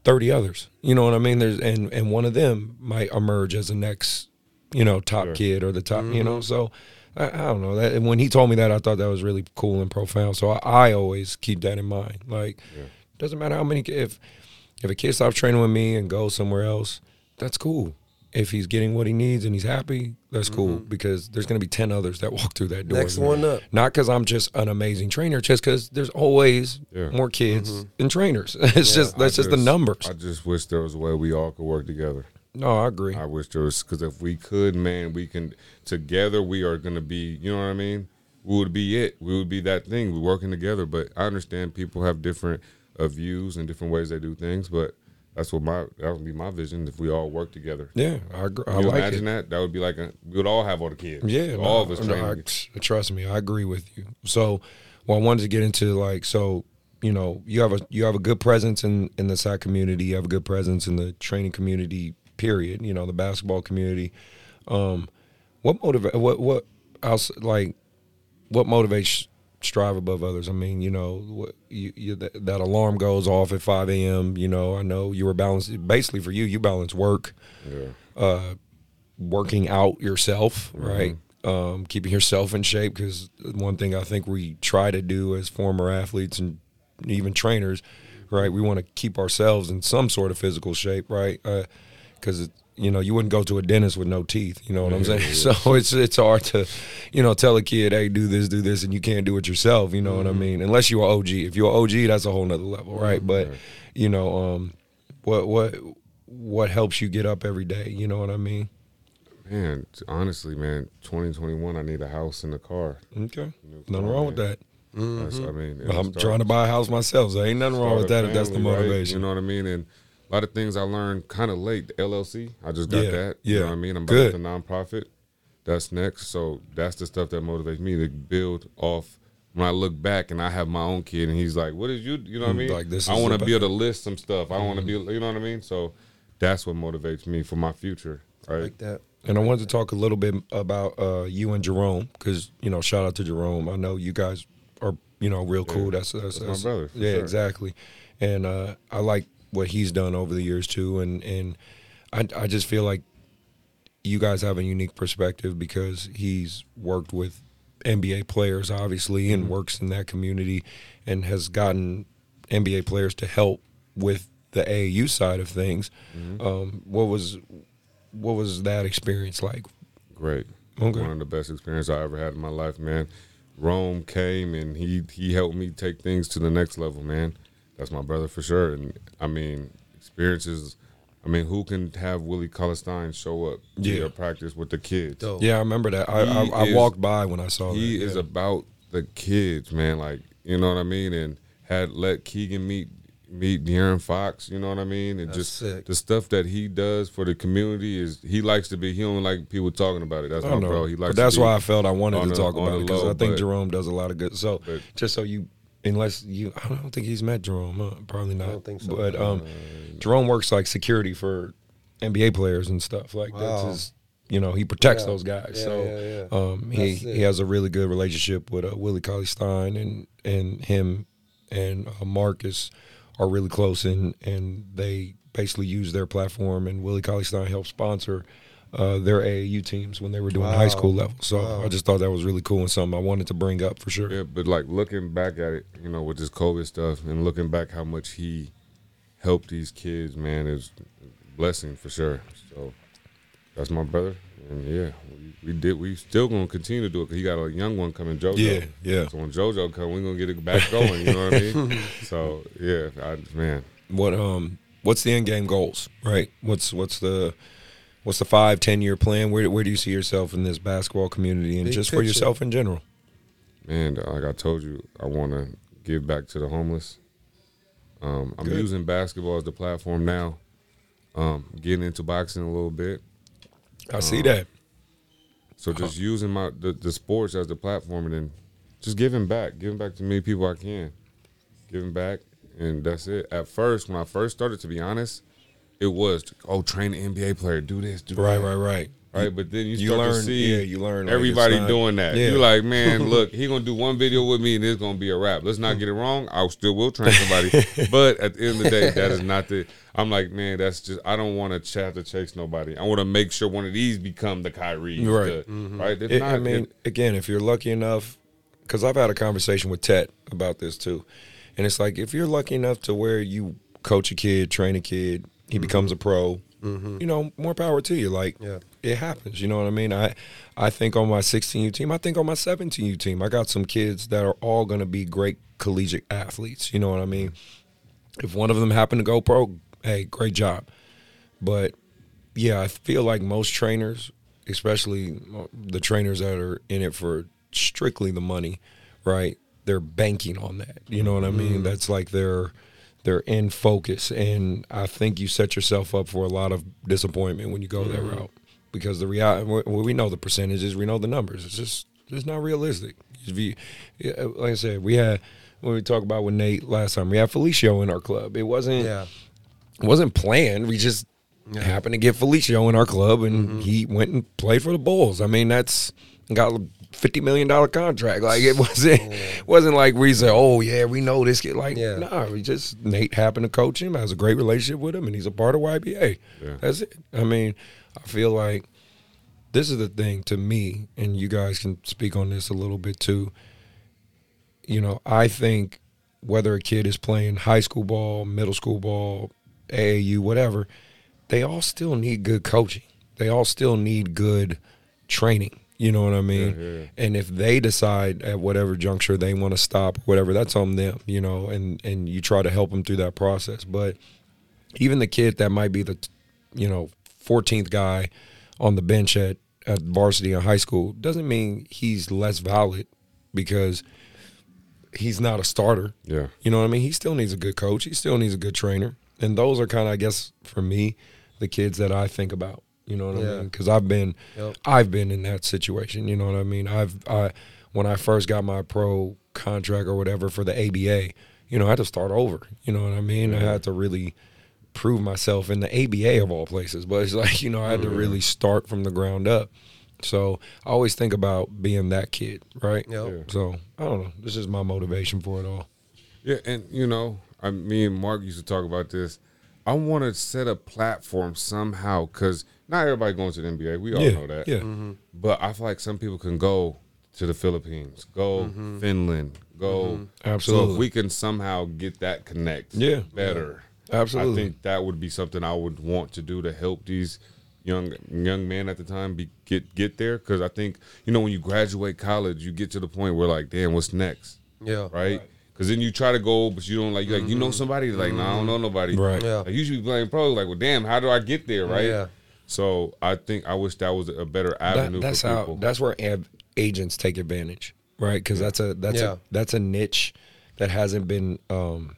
30 others. You know what I mean? There's and and one of them might emerge as the next, you know, top Sure. kid or the top, you know. Mm-hmm. So I, I don't know that. And when he told me that, I thought that was really cool and profound. So I, I always keep that in mind. Like, doesn't matter how many. If if a kid stops training with me and goes somewhere else, that's cool. If he's getting what he needs and he's happy, that's cool mm-hmm. because there's going to be ten others that walk through that door. Next one up. Not because I'm just an amazing trainer, just because there's always Yeah. more kids mm-hmm. than trainers. It's just that's I just, the numbers. I just wish there was a way we all could work together. no, I agree. I wish there was because if we could, man, we can together. We are gonna be. You know what I mean? We would be it. We would be that thing. We're working together. But I understand people have different uh, views and different ways they do things. But that's what my that would be my vision. If we all work together, yeah, I agree. I you like imagine it. that? That would be like a, we would all have all the kids. Yeah, all no, of us no. I- trust me, I agree with you. So, well, I wanted to get into like so. You know, you have a you have a good presence in in the SAC community. You have a good presence in the training community. Period. You know, the basketball community. Um, what motivate? What what else? Like, what motivates strive above others? I mean, you know, what you, you that, that alarm goes off at five a.m. You know, I know you were balanced. Basically, for you, you balance work Yeah. uh, working out yourself, right? Um, keeping yourself in shape because one thing I think we try to do as former athletes and even trainers, right? We want to keep ourselves in some sort of physical shape, right? Because you know you wouldn't go to a dentist with no teeth. You know what I'm saying? So it's it's hard to, you know, tell a kid, hey, do this, do this, and you can't do it yourself. You know what I mean? Unless you're OG. If you're OG, that's a whole nother level, right? But you know, um, what what what helps you get up every day? You know what I mean? Man, honestly, man, 2021, I need a house and a car. Okay. Nothing wrong with that. That's, I mean, I'm trying to buy a house myself, so ain't nothing wrong with that if that's the family, right? motivation. You know what I mean? And a lot of things I learned kind of late. The LLC, I just got Yeah, that. yeah. You know what I mean? I'm about Good. the nonprofit. That's next. So that's the stuff that motivates me to build off. When I look back and I have my own kid, and he's like, "What did you? You know what I mean? Like, this I want to about- be able to list some stuff. I want to be, you know what I mean? So that's what motivates me for my future. Right? Like that. And I wanted to talk a little bit about uh, you and Jerome because you know, shout out to Jerome. I know you guys are you know real cool. Yeah, that's that's, that's my brother, Yeah, sure. exactly. And uh, I like what he's done over the years too. And and I I just feel like you guys have a unique perspective because he's worked with NBA players obviously and Mm-hmm. works in that community and has gotten NBA players to help with the AAU side of things. Mm-hmm. Um, what was what was that experience like? Great. Okay. One of the best experiences I ever had in my life, man. Rome came and he he helped me take things to the next level, man. That's my brother for sure. And I mean, experiences. I mean, who can have Willie Cauley Stein show up to Yeah. your practice with the kids? Dope. Yeah, I remember that. I, I, I is- walked by when I saw he that. is yeah. about the kids, man. Like you know what I mean, and had let Keegan meet meet De'Aaron Fox. You know what I mean, and That's just sick. the stuff that he does for the community is he likes to be. He don't like people talking about it. That's my know, bro. He likes. but that's to why I felt I wanted to the- talk about it because I think Jerome does a lot of good. So but- just so you, unless you, I don't think he's met Jerome. Huh? Probably not. I don't think so. But um, Jerome works like security for NBA players and stuff. Like that's Wow. his. You know, he protects Yeah. those guys. Yeah, so yeah, um, he he has a really good relationship with uh, Willie Cauley Stein and and him and uh, Marcus are really close and and they basically use their platform and Willie Cauley Stein helped sponsor uh, their AAU teams when they were doing high school level. So Wow. I just thought that was really cool and something I wanted to bring up for sure. Yeah, but like looking back at it, you know, with this COVID stuff and looking back how much he helped these kids, man, is blessing for sure. So that's my brother, and yeah, we, we did. We still gonna continue to do it because he got a young one coming, JoJo. Yeah, yeah. So when JoJo come, we gonna get it back going. You know what I mean? So yeah, I, man, What um what's the end game goals, right? What's what's the what's the five, ten year plan? Where where do you see yourself in this basketball community and Big just for yourself in general? man, like I told you, I want to give back to the homeless. Um, I'm Good. using basketball as the platform now. Um, getting into boxing a little bit. I see Uh, that. So just using my the, the sports as the platform and then just giving back, giving back to many people I can, giving back, and that's it. At first, when I first started, to be honest, it was oh train an NBA player, do this, do Right, that, right, right. right. But then you You start learn- to see yeah, you learn, like, everybody doing that. yeah. You're like, man, look, he gonna do one video with me and it's gonna be a wrap. Let's not get it wrong. I still will train somebody, but at the end of the day, that is not the. I'm like, man, that's just. I don't want to have to chase nobody. I want to make sure one of these become the Kyrie, Right. Right. Mm-hmm. If It- not, I mean, it- again, if you're lucky enough, because I've had a conversation with Tet about this too, and it's like if you're lucky enough to where you coach a kid, train a kid, he becomes a pro, mm-hmm. you know, more power to you. Like, Yeah. it happens. You know what I mean? I, I think on my 16U team, I think on my 17U team, I got some kids that are all going to be great collegiate athletes. You know what I mean? If one of them happen to go pro, hey, great job. But yeah, I feel like most trainers, especially the trainers that are in it for strictly the money, right? They're banking on that. You know what I mean? Mm-hmm. That's like their they're in focus, and I think you set yourself up for a lot of disappointment when you go that mm-hmm. route because the reality we know the percentages, we know the numbers. It's just it's not realistic. You, uh, like I said, we had when we talked about with Nate last time, we had Felicio in our club. It wasn't Yeah. it wasn't planned. We just happened to get Felicio in our club, and mm-hmm. he went and played for the Bulls. I mean, that's got a fifty million dollar contract. Like it wasn't wasn't like we said, oh yeah, we know this kid. Like Yeah. nah, we just Nate happened to coach him, has a great relationship with him, and he's a part of YBA. Yeah. That's it. I mean, I feel like this is the thing to me, and you guys can speak on this a little bit too. You know, I think whether a kid is playing high school ball, middle school ball, AAU, whatever, they all still need good coaching. They all still need good training. You know what I mean? Yeah, yeah. And if they decide at whatever juncture they want to stop, whatever, that's on them. You know, and and you try to help them through that process. But even the kid that might be the, you know, 14th guy on the bench at at varsity in high school doesn't mean he's less valid because he's not a starter. Yeah. You know what I mean? He still needs a good coach. He still needs a good trainer. And those are kind of, I guess, for me, the kids that I think about. You know what Yeah. I mean? Because I've been, Yep. I've been in that situation. You know what I mean? I've, I, when I first got my pro contract or whatever for the ABA, you know, I had to start over. You know what I mean? I had to really prove myself in the ABA of all places. But it's like, you know, I had to oh, really start from the ground up. So I always think about being that kid, right? Yep. Yeah. So I don't know. This is my motivation for it all. Yeah, and you know, I, me and Mark used to talk about this. I want to set a platform somehow because not everybody going to the NBA. We all yeah, know that. Yeah, mm-hmm. But I feel like some people can go to the Philippines, go mm-hmm. Finland, go. Mm-hmm. So Absolutely. if we can somehow get that connect, Yeah. better. Absolutely. I think that would be something I would want to do to help these young young men at the time be get get there because I think you know when you graduate college, you get to the point where like, damn, what's next? Yeah. right? Because then you try to go, but you don't like. You like you know somebody like, no, I don't know nobody. Right. Yeah. Like you should be playing pro. Like, well, damn, how do I get there? Right. Yeah. So I think I wish that was a better That- avenue that's for how. people. That's where ab- agents take advantage, right? Because that's a that's Yeah. a that's a niche that hasn't been um,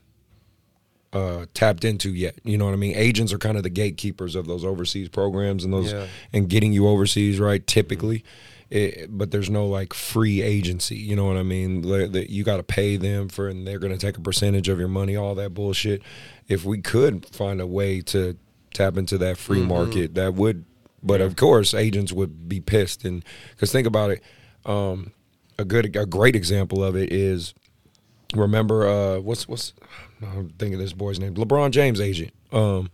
uh, tapped into yet. You know what I mean? Agents are kind of the gatekeepers of those overseas programs and those Yeah. and getting you overseas, right? Typically. It, but there's no like free agency, you know what I mean? Like, That you got to pay them for, and they're going to take a percentage of your money, all that bullshit. If we could find a way to tap into that free market, that would. But of course, agents would be pissed, and because think about it, um, a good, a great example of it is remember uh, what's what's I'm thinking this boy's name, LeBron James' agent. Um,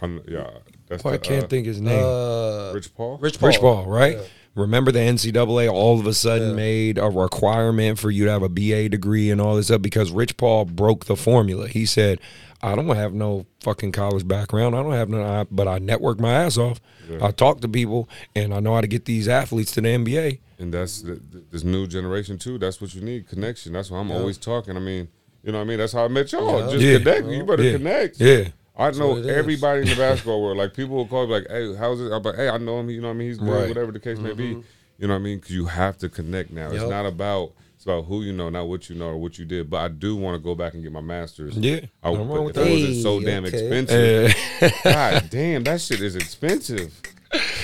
I'm, yeah, that's well, I can't uh, think his name. Uh, Rich Paul. Rich Paul. Rich Paul, right? Yeah. Remember the NCAA all of a sudden Yeah. made a requirement for you to have a BA degree and all this stuff because Rich Paul broke the formula. He said, "I don't have no fucking college background. I don't have no, I, but I network my ass off. Yeah. I talk to people, and I know how to get these athletes to the NBA." and that's the, the- this new generation too. That's what you need connection. That's why I'm always talking. I mean, you know, what I mean, that's how I met y'all. Yeah. Just Yeah. connect. You better Yeah. connect. Yeah, I know what it is. everybody in the basketball world. Like people will call me like, "Hey, how's it?" I'm like, "Hey, I know him. You know what I mean? He's good. Right. Whatever the case may be. Mm-hmm. You know what I mean? Because you have to connect now. It's not about it's about who you know, not what you know or what you did. But I do want to go back and get my masters. Yeah. I would, Nothing wrong with it that. wasn't so damn okay. expensive. Uh, God damn, that shit is expensive.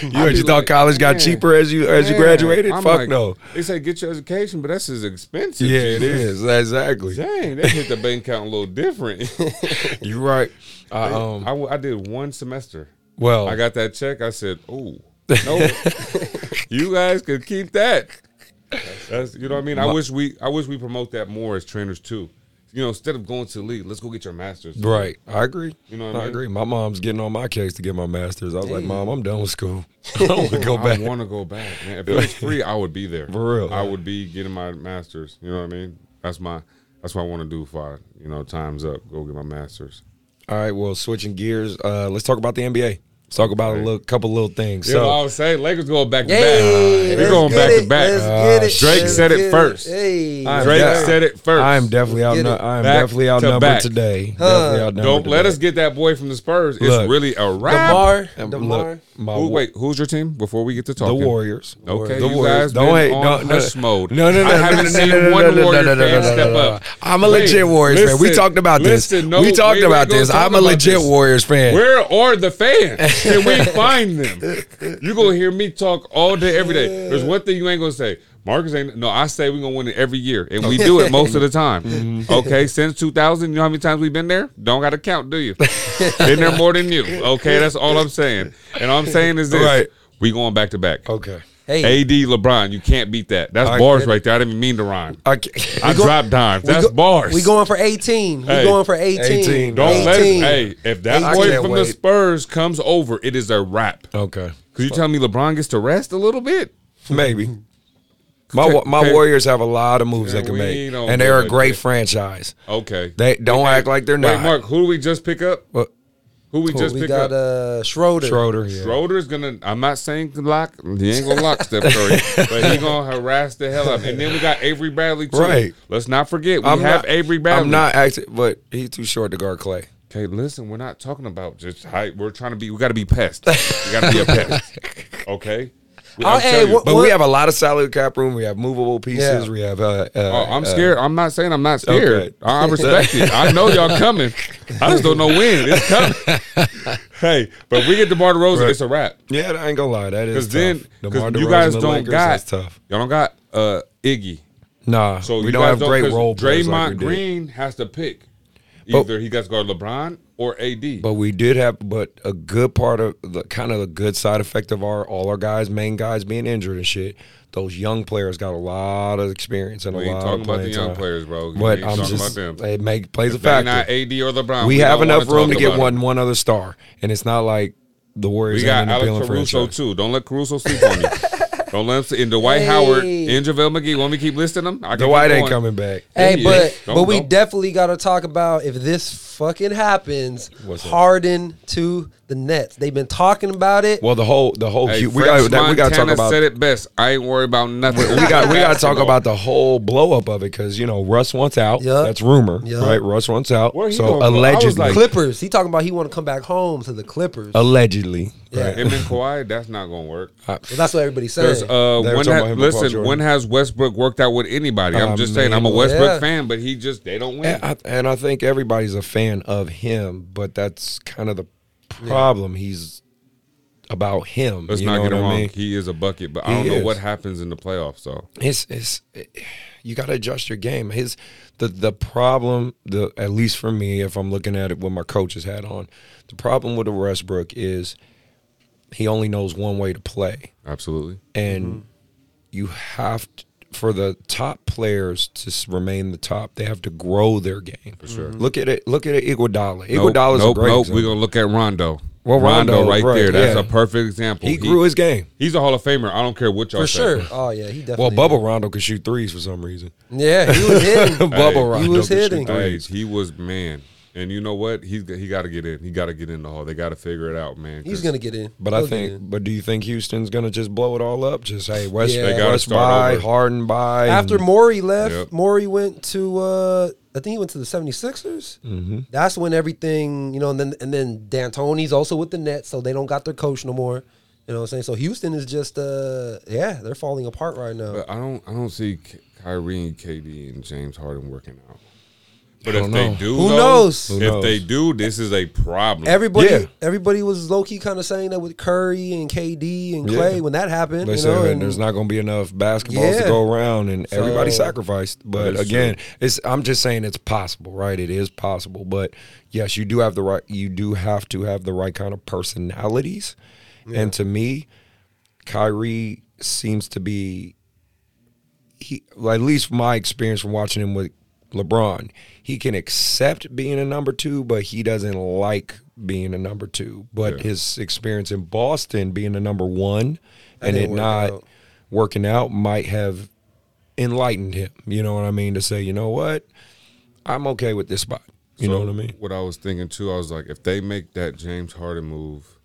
you, be you thought like, college got man, cheaper as you as you graduated? I'm Fuck like, no. They say get your education, but that's as expensive. Yeah, it is exactly. Dang, they hit the bank account a little different. You're right. I, um, I, I did one semester. well, I got that check. I said, "Oh, no, you guys could keep that." That's you know what I mean. I wish we I wish we promote that more as trainers too. You know, instead of going to the league, let's go get your masters. Right. I agree. You know what I I mean? agree. My mom's getting on my case to get my master's. I was like, Mom, I'm done with school. I don't want to go back. I want to go back, man. If it was free, I would be there. For real. I would be getting my masters. You know what I mean? That's my that's what I want to do. If I you know times up, go get my masters. All right. Well, switching gears, uh, let's talk about the NBA. Let's talk about a little, couple little things. You know, I was saying Lakers going back to Hey, back. We're going back it, to back. Uh, Drake let's said it first. Hey, Drake Yeah. said it first. I am definitely out. Get. I am Back definitely to outnumbered back. today. Huh. Definitely outnumbered Don't let today. us get that boy from the Spurs. It's Look. really a wrap. DeMar, And DeMar. Look, my Who, wait, who's your team before we get to talking, the? Warriors. Okay, the you Warriors. guys Don't been hate. on No, no, hush mode. No, no, no. I no, haven't no, seen no, no, one no, no, Warrior no, no, fan no, no, step no, up. no. I'm a Wait, legit Warriors fan. We listen, talked about this. listen, no, we talked wait, about wait, go this. talk I'm a about legit this. Warriors fan. Where are the fans? Can we find them? You gonna hear me talk all day, every day. There's one thing you ain't gonna say. Marcus ain't. No, I say we gonna win it every year, and we do it most of the time. Mm-hmm. Okay, since 2000, you know how many times we've been there? Don't got to count, do you? been there more than you. Okay, that's all I'm saying. And all I'm saying is this: Right. we going back to back. Okay. Hey, AD LeBron, you can't beat that. That's I bars get right there. I didn't even mean to rhyme. I can't. I go- dropped dimes. we That's go- bars. We going for 18. We Hey, going for 18. 18. Don't 18. let us. Hey, if that boy can't from wait. the Spurs comes over, it is a wrap. Okay. Could you tell me LeBron gets to rest a little bit. Maybe. My wa- my okay. Warriors have a lot of moves Yeah, they can we make, don't and they're a give great franchise. Okay. They don't act like they're Wait, not. Mark, who do we just pick up? What? Who we Cool, just we pick got up? uh, Schroeder. Schroeder. Yeah. Schroeder's gonna. I'm not saying lock. He ain't gonna lock Steph Curry, but he gonna harass the hell out. of him. And then we got Avery Bradley too. Right. Let's not forget we I'm have not, Avery Bradley. I'm not acting, but he's too short to guard Clay. Okay, listen, we're not talking about just height. We're trying to be. We got to be pests. We got to be a pest. Okay. I'm hey, you. what- But we have a lot of salary cap room. We have movable pieces. Yeah. We have. Uh, uh, Oh, I'm uh, scared. I'm not saying I'm not scared. Okay. I respect it. I know y'all coming. I just don't know when it's coming. hey, but if we get DeMar DeRozan, Right. it's a wrap. Yeah, I ain't gonna lie. That is Because then, tough. because DeMar you guys don't Lakers, got tough. y'all don't got uh Iggy. Nah, So we you don't guys have great 'cause role players Draymond like we did. Green has to pick. But- Either he got to go to LeBron or AD. But we did have, but a good part of the kind of the good side effect of our all our guys, main guys being injured and shit. Those young players got a lot of experience and we a ain't lot talking of about the young time. players, bro. We But ain't I'm talking just about them. it make plays a If they factor. not AD or LeBron. we, we have enough room to get one them. one other star, and it's not like the Warriors. We got an Alex appealing Caruso franchise. too. Don't let Caruso sleep on you. Don't let him. Sit, and Dwight Howard Hey. and JaVale McGee. Want me to keep listing them? I can Dwight ain't coming back. Hey, Yeah, but don't- but we don't. definitely got to talk about if this fucking happens. What's that? Harden to the Nets. They've been talking about it. Well, the whole the whole Hey, we French got we got to talk Montana about said it best. I ain't worried about nothing. we got we got to talk about the whole blow up of it because you know Russ wants out. Yup. That's rumor, Yup. right? Russ wants out. Where he so gonna go? I was allegedly, like- Clippers. He talking about he want to come back home to the Clippers. allegedly, Yeah. right? him and Kawhi. That's not gonna work. well, that's what everybody's Because saying. uh, They were when talking ha- about him and Paul listen, George. when has Westbrook worked out with anybody? I'm I just saying, I'm a mean, Westbrook yeah. fan, but he just they don't win. And I, and I think everybody's a fan of him, but that's kind of the problem. He's about him. Let's you not know get what him I wrong. mean? He is a bucket, but I don't know what happens in the playoffs. though. It's it's you got to adjust your game. His the the problem the at least for me, if I'm looking at it with my coach's hat on, the problem with the Westbrook is he only knows one way to play, absolutely. and mm-hmm. you have to, for the top players to remain the top, they have to grow their game. For sure. Look at it. Look at it. Iguodala. Nope, Iguodala's nope, a great. nope. example. We're gonna look at Rondo. Well, Rondo, Rondo, right, right, there. That's yeah. a perfect example. He grew his game. He's a Hall of Famer. I don't care what y'all for say. sure. Oh yeah, he definitely. Well. Bubble Rondo could shoot threes for some reason. Yeah, he was hitting. Bubble He Rondo was could shoot. Hey, threes. he was man. And you know what? He's he got to get in. He got to get in the hall. They got to figure it out, man. He's gonna get in. But He'll I think, but do you think Houston's gonna just blow it all up? Just hey, West, Yeah. They gotta West start by, over. Harden by. after and- Morey left, Yep. Morey went to uh I think he went to the 76ers. Mm-hmm. That's when everything, you know, and then and then D'Antoni's also with the Nets, so they don't got their coach no more. You know what I'm saying? So Houston is just uh yeah, they're falling apart right now. But I don't I don't see K- Kyrie and KD and James Harden working out. But if don't they know. do, Who though, knows? Who If knows? they do, this is a problem. Everybody Yeah. everybody was low key kind of saying that with Curry and KD and Yeah. Clay when that happened. They you said know, that and there's not going to be enough basketballs Yeah. to go around, and everybody sacrificed. But again, true. it's I'm just saying it's possible, right? It is possible, but yes, you do have the right. You do have to have the right kind of personalities, and to me, Kyrie seems to be. He, at least from my experience from watching him with LeBron, he can accept being a number two, but he doesn't like being a number two. But Yeah. his experience in Boston being a number one That and it work not out. working out might have enlightened him. You know what I mean? To say, you know what, I'm okay with this spot. You know what I mean? What I was thinking too, I was like, if they make that James Harden move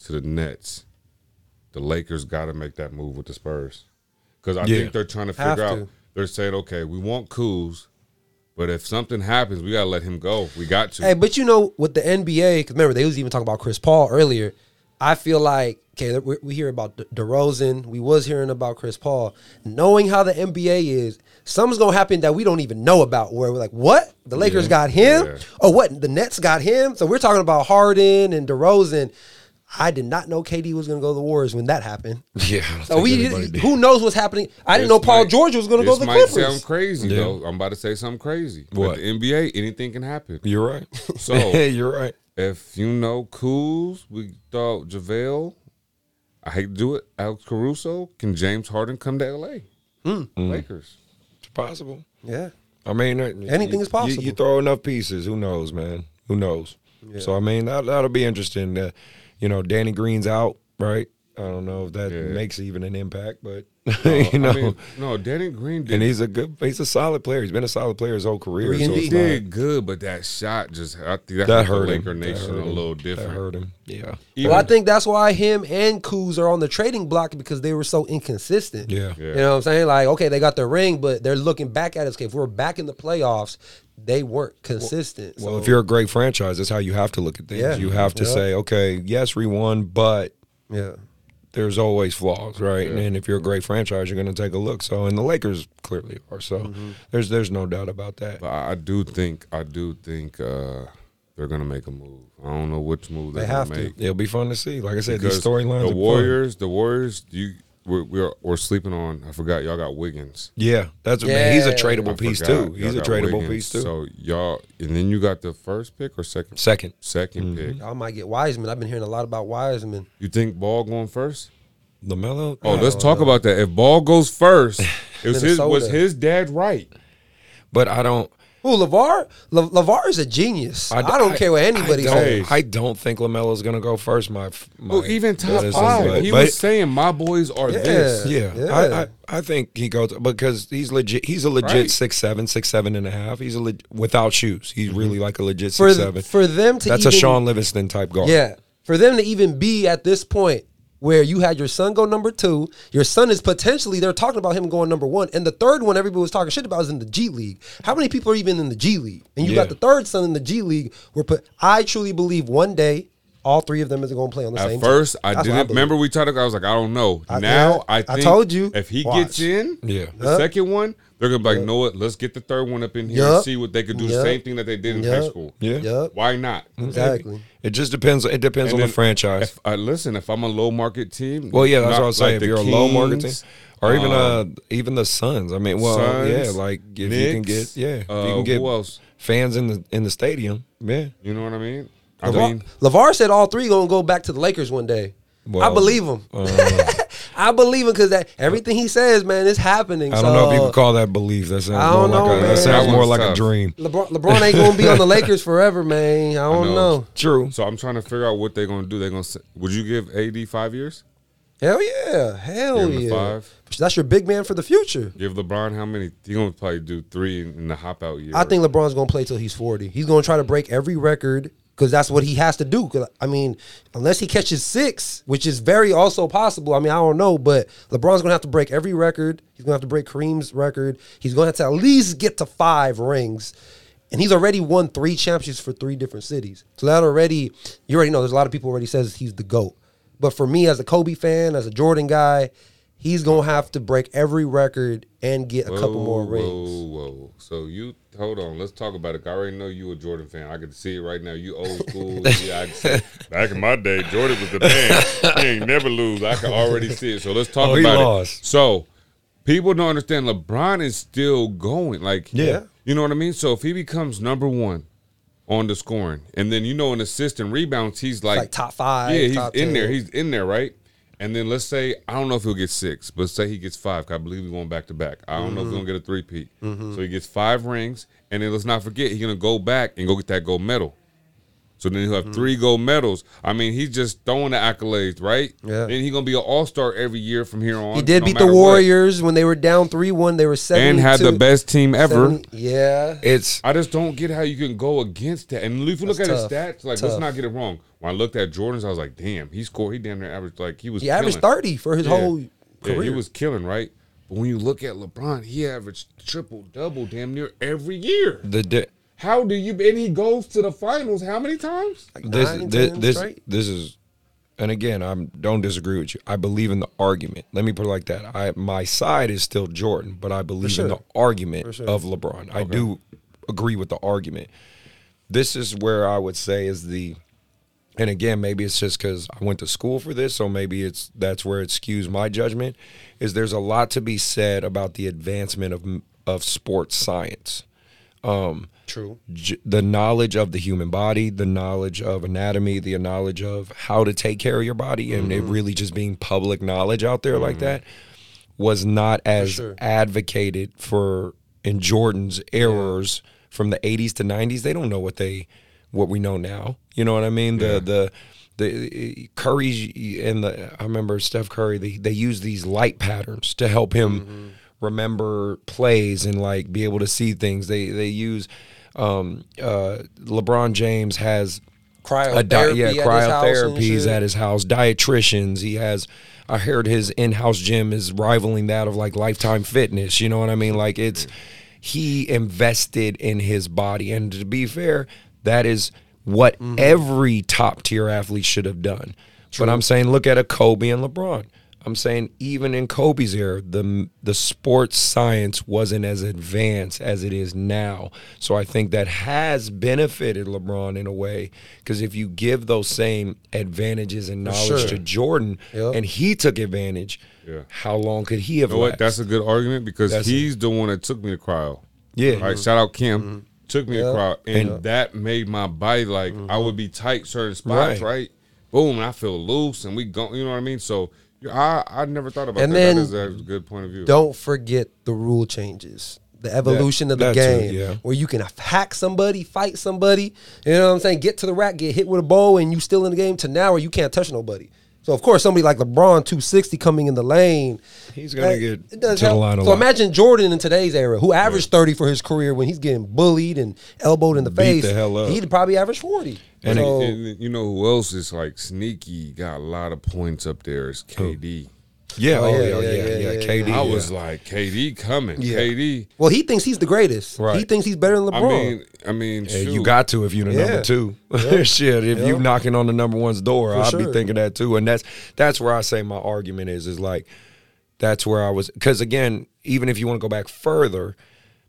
to the Nets, the Lakers got to make that move with the Spurs because I Yeah. think they're trying to figure to. out. They're saying, okay, we want Kuz, but if something happens, we got to let him go. We got to. Hey, but you know, with the NBA, because remember they was even talking about Chris Paul earlier. I feel like okay, we, we hear about De- DeRozan. We was hearing about Chris Paul. Knowing how the NBA is, something's gonna happen that we don't even know about. Where we're like, what? The Lakers Yeah. got him? Yeah. Oh, what? The Nets got him? So we're talking about Harden and DeRozan. I did not know KD was gonna go to the Warriors when that happened. Yeah. So we, who knows what's happening? I didn't know Paul might- George was gonna go to this the might Clippers. sound crazy Yeah. though. I'm about to say something crazy. What? But the NBA, anything can happen. You're right. So- you're right. If you know Kuz, we thought JaVale. I hate to do it. Alex Caruso. Can James Harden come to LA? Hmm. Lakers. It's possible. yeah. I mean, Anything you- is possible. You, you throw enough pieces, who knows, man? Who knows? So I mean, that that'll be interesting. Uh, you know, Danny Green's out, right? I don't know if that Yeah. makes even an impact, but No, you know, I mean, no, Danny Green did. and he's a good, he's a solid player. He's been a solid player his whole career. Three so he D. not- did good, but that shot just I think that, that hurt hurt the him. Laker That Nation hurt a him. little That different. hurt him. Yeah, Even- Well, I think that's why him and Kuz are on the trading block because they were so inconsistent. yeah. Yeah. You know what I'm saying? Like, okay, they got the ring, but they're looking back at us. Okay, if we're back in the playoffs, they weren't consistent. Well, So, if you're a great franchise, that's how you have to look at things. Yeah. You have to Yeah. say, okay, yes, we won, but yeah, there's always flaws, right? And if you're a great franchise, you're going to take a look. So, and the Lakers clearly are. So, Mm-hmm. there's there's no doubt about that. But I, I do think I do think uh, they're gonna make a move. I don't know which move they're They gonna have to. make. It'll be fun to see. Like I said, Because these storylines. The fun. Warriors, the Warriors, you we're, we're we're sleeping on. I forgot y'all got Wiggins. Yeah, that's man. He's a tradable I piece forgot. too. He's a tradable Wiggins. piece too. So y'all, and then you got the first pick or second 2nd 2nd mm-hmm. pick. I might get Wiseman. I've been hearing a lot about Wiseman. You think Ball going first? LaMelo. Oh, let's talk about that. If Ball goes first, it was his was his dad right? but I don't. Who LaVar? La- LaVar is a genius. I, don't care what anybody I don't, says. I don't think LaMelo's gonna go first. My, my Well, even top five. but- he but- was saying my boys are this. Yeah, Yeah. I, I I think he goes because he's legit. He's a legit Right. six seven, six seven and a half. He's a leg, without shoes. He's really mm-hmm. like a legit for six th- seven. for them to That's even, a Shaun Livingston type guard. Yeah, for them to even be at this point where you had your son go number two, your son is potentially they're talking about him going number one, and the third one everybody was talking shit about is in the G League. How many people are even in the G League? And you Yeah. got the third son in the G League. Where put I truly believe one day all three of them is going to play on the At same. first, team. I That's didn't believe. remember we talked. I was like, I don't know. I- now yeah, I I told you. if he Watch. gets in, Yeah. the Yup. second one, they're gonna be like, know what? Let's get the third one up in here and see what they could do. The same thing that they did in high school. Yeah. Yep. Why not? Exactly. It just depends. It depends And on the franchise. If I listen, if I'm a low market team, well, yeah, that's not what I was saying. like if you're a low market team, or even uh um, even the Suns. I mean, well, Suns, yeah, like if you can get yeah, if uh, you can get who else? fans in the in the stadium. Yeah, You know what I mean? I LaVar, mean, LaVar said all three gonna go back to the Lakers one day. I believe him. I believe him because that everything he says, man, is happening. I don't know if you So, could call that belief. That sounds I more don't like know, a, man. that That sounds more one's like a dream. LeBron, LeBron ain't gonna be on the Lakers forever, man. I don't know. know. True. so I'm trying to figure out what they're gonna do. They're gonna. say- Would you give AD five years? Hell yeah, hell Give yeah. five. That's your big man for the future. Give LeBron how many? He gonna probably do three in, in the hop out year. I think LeBron's gonna play till he's forty. He's gonna try to break every record because that's what he has to do. I mean, unless he catches six, which is very also possible. I mean, I don't know, but LeBron's gonna have to break every record. He's gonna have to break Kareem's record. He's gonna have to at least get to five rings. And he's already won three championships for three different cities. So that already, you already know. There's a lot of people already says he's the goat. But for me, as a Kobe fan, as a Jordan guy, he's gonna have to break every record and get a couple more rings. Whoa, whoa. So you hold on. Let's talk about it. I already know you a Jordan fan. I can see it right now. You old school. yeah, I can see it. back in my day, Jordan was the man. He ain't never lose. I can already see it. So let's talk Oh, he about lost. it. So people don't understand. LeBron is still going. Like, Yeah. you know what I mean. So if he becomes number one on the scoring, and then you know in assist and rebounds, he's like, like top five, Yeah, he's in 10. there. He's in there, right? And then let's say I don't know if he'll get six, but say he gets five. I believe he's going back to back. I don't know if he's gonna get a three peat. Mm-hmm. So he gets five rings, and then let's not forget he's gonna go back and go get that gold medal. So then he'll Mm-hmm. have three gold medals. I mean, he's just throwing the accolades, right? Yeah. Then he's gonna be an all star every year from here on. He did no beat the matter what. Warriors when they were down three one. They were seven and had the best team ever. yeah, It's I just don't get how you can go against that. And if you look That's at tough. his stats, like Tough. let's not get it wrong. When I looked at Jordan's, I was like, damn, he scored. He damn near averaged like he was. he averaged thirty for his Yeah. whole Yeah, career. he was killing, right? But when you look at LeBron, he averaged triple double damn near every year. the di- How do you? And he goes to the finals how many times? Like this nine, this 10 this, straight. this is and again i'm don't disagree with you i believe in the argument let me put it like that i my side is still jordan but i believe sure. in the argument sure. of lebron i do agree with the argument this is where i would say is the and again maybe it's just because i went to school for this so maybe it's that's where it skews my judgment is there's a lot to be said about the advancement of of sports science um True. j- the knowledge of the human body, the knowledge of anatomy, the knowledge of how to take care of your body, and it really just being public knowledge out there like that was not as sure. advocated for in Jordan's errors from the 80s to 90s. They don't know what they what we know now. You know what I mean? The the the Curry and the I remember Steph Curry. They they use these light patterns to help him remember plays and like be able to see things. They they use um, uh, LeBron James has a di- Cryotherapy yeah, at his cryotherapies shit. at his house, dietitians. He has. I heard his in-house gym is rivaling that of like Lifetime Fitness. You know what I mean? Like it's he invested in his body, and to be fair, that is what Mm-hmm. every top tier athlete should have done. But I'm saying, look at a Kobe and LeBron. I'm saying even in Kobe's era, the the sports science wasn't as advanced as it is now. So I think that has benefited LeBron in a way because if you give those same advantages and knowledge sure. to Jordan, Yep. and he took advantage, Yeah. how long could he have? You know what? That's a good argument because That's he's the one that took me to cryo. yeah, All right, shout out Kim. Took me Yeah. to cryo, and that made my body like I mm-hmm. would be tight certain spots, Right. right? Boom, and I feel loose, and we go. You know what I mean? So I I never thought about And that. then that is a good point of view. Don't forget the rule changes. The evolution of the that too, game, yeah. where you can hack somebody, fight somebody, you know what I'm saying? Get to the rack, get hit with a bow, and you still in the game. To now, where you can't touch nobody. So of course, somebody like LeBron, 260 coming in the lane, He's gonna that- get it does to the line So imagine Jordan in today's era, who averaged 30 for his career when he's getting bullied and elbowed in the Beat face. the. He'd probably average 40. And so, And you know who else is like sneaky? Got a lot of points up there. Is KD. Yeah, Oh, oh, yeah, yeah, yeah, yeah, yeah, yeah, yeah, KD. I yeah. was like, KD coming. Yeah. KD. well, he thinks he's the greatest. Right. He thinks he's better than LeBron. I mean, I mean, Yeah, you got to if you're the Yeah. number two. Yeah. Shit, if Yeah. you knocking on the number one's door, For I'd sure. be thinking that too. And that's that's where I say my argument is is like that's where I was because again, even if you want to go back further,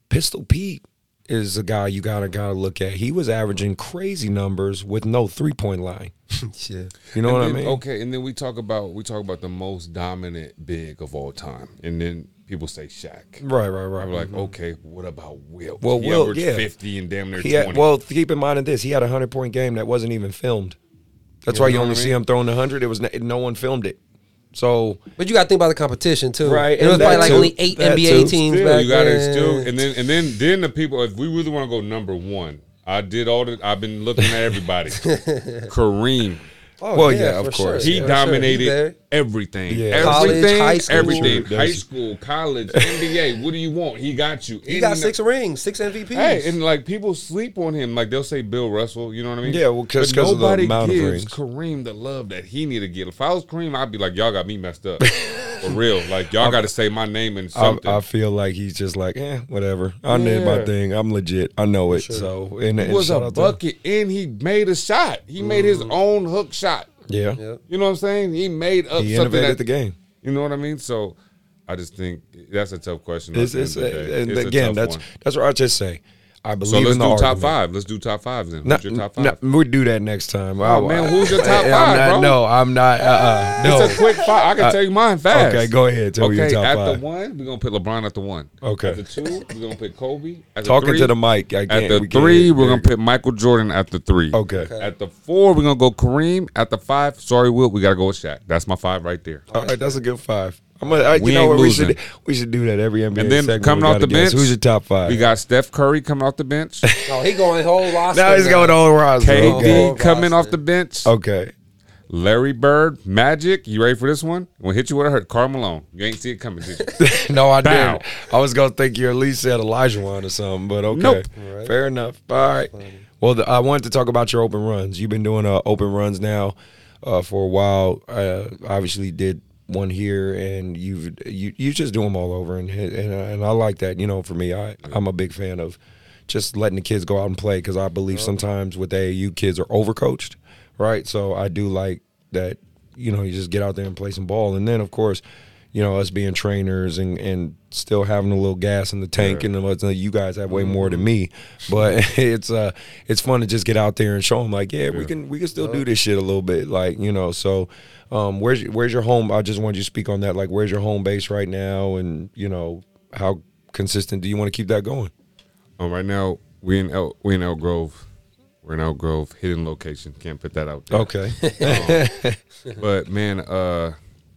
Pistol Pete is a guy you gotta gotta look at. He was averaging crazy numbers with no three point line. Shit. You know And what then- I mean? Okay, and then we talk about we talk about the most dominant big of all time, and then people say Shaq. Right, right, right. I'm like, mm-hmm. okay, what about Wilt? Well, he Wilt, averaged yeah. 50 and damn near He 20. had, well, keep in mind in this, he had a hundred point game that wasn't even filmed. That's why you only I see him throwing the hundred. It was no one filmed it. So But you got to think about the competition too, Right, It was and probably like too. only eight That NBA too. teams still, back you gotta then. still, and then and then then the people. If we really want to go number one, I did all the. I've been looking at everybody. Kareem, Oh, Well, yeah, of course. sure. he sure. He's dominated there. everything. Yeah. College, high school. everything. High school, college, NBA. What do you want? He got you. He In got six rings, six MVPs. Hey, and like people sleep on him. Like they'll say Bill Russell. You know what I mean? Yeah, well, 'cause- But 'cause of the nobody gives. Kareem the love that he need to get. If I was Kareem, I'd be like, y'all got me messed up for real. Like y'all got to say my name and I, something. I feel like he's just like, eh, whatever. I did my thing. I'm legit. I know it. So and, He and was shout a out to bucket and he made a shot. He made his own hook shot. Yeah, Yeah. You know what I'm saying? He made up he something innovated that, the game. You know what I mean? So I just think that's a tough question. It's, it's, end of the day. and It's a again, tough that's one. that's what I just say. I believe so. Let's in do the top five. Let's do top five then. No, What's your top no, five? we'll do that next time. Oh, man, who's your top I'm five, not- bro? No, I'm not. Uh, uh, no. It's a quick five. I can tell you mine fast. okay, go ahead. Tell me okay, your top at five. the one, we're gonna put LeBron at the one. Okay. At the two, we're gonna put Kobe. At the Talking three, to the mic. I can't, At the we can't three, we're gonna put Michael Jordan at the three. Okay. At the four, we're gonna go Kareem. At the five, sorry, Wilt, we gotta go with Shaq. That's my five right there. All right, that's a good five. I'm gonna, I, We you know ain't what? We losing. should we should do that every NBA. And then segment. coming off the guess. bench, who's your top five? We got Steph Curry coming off the bench. Oh, he going whole roster. now he's going on roster. KD Okay. coming off the bench. Okay. Larry Bird, Magic. You ready for this one? We'll hit you with a hurt. Karl Malone. You ain't see it coming, did you? no, I Bow. didn't. I was gonna think you at least said Olajuwon or something, but okay, Nope. Right. fair enough. All right. Well, the, I wanted to talk about your open runs. You've been doing uh, open runs now uh, for a while. Uh, obviously, did one here, and you've you you just do them all over, and and, and I like that. You know, for me, I I'm a big fan of just letting the kids go out and play because I believe sometimes with AAU kids are overcoached, right? So I do like that. You know, you just get out there and play some ball, and then of course you know, us being trainers and, and still having a little gas in the tank and what's you guys have way more than me, but it's uh it's fun to just get out there and show them like yeah, we can we can still do this shit a little bit like you know. So um where's your- where's your home I just wanted you to speak on that like where's your home base right now and you know how consistent do you want to keep that going um, right now, we in El, we in Elk Grove. We're in Elk Grove, hidden location. Can't put that out there. okay But man, uh,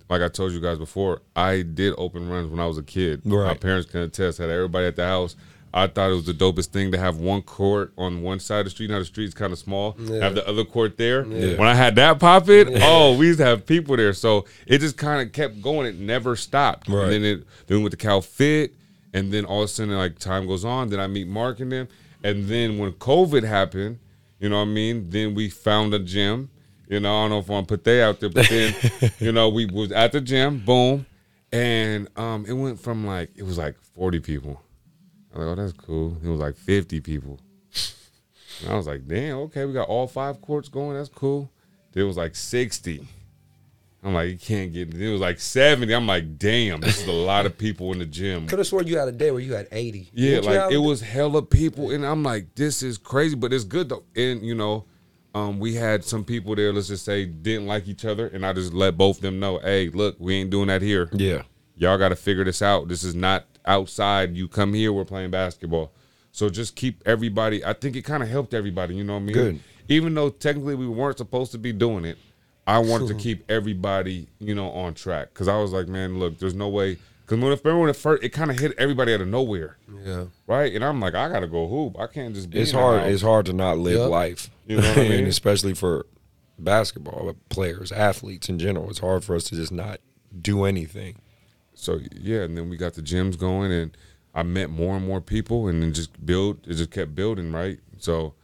like I told you guys before, I did open runs when I was a kid. My Right. parents can attest. Had everybody at the house. I thought it was the dopest thing to have one court on one side of the street. Now the street's kind of small. Have the other court there. Yeah. When I had that pop it, oh, we used to have people there. So it just kind of kept going. It never stopped. Right. And then it then went to Cal Fit, and then all of a sudden, like time goes on, then I meet Mark and them, and then when COVID happened, you know what I mean? Then we found a gym. You know, I don't know if I want to put they out there, but then, you know, we was at the gym, boom, and um, it went from like it was like forty people. I was like, oh, that's cool. It was like fifty people. And I was like, damn, okay, we got all five courts going. That's cool. There was like sixty. I'm like, you can't get. It was like 70. I'm like, damn, this is a lot of people in the gym. Could have sworn you had a day where you had 80. Yeah, Didn't like it a- was hella people, and I'm like, this is crazy, but it's good though. And you know, um, we had some people there. Let's just say didn't like each other, and I just let both of them know, hey, look, we ain't doing that here. Yeah. Y'all got to figure this out. This is not outside. You come here, we're playing basketball. So just keep everybody. I think it kind of helped everybody. You know what I mean? Good. Even though technically we weren't supposed to be doing it, I wanted to keep everybody, you know, on track. Because I was like, man, look, there's no way. Because when remember when it first, it kind of hit everybody out of nowhere, Yeah. right? And I'm like, I gotta go hoop. I can't just be. It's hard. It's hard to not live Yep. life, You know what I mean? and especially for basketball uh, players, athletes in general. It's hard for us to just not do anything. So yeah, and then we got the gyms going, and I met more and more people, and then just build. It just kept building, right? So,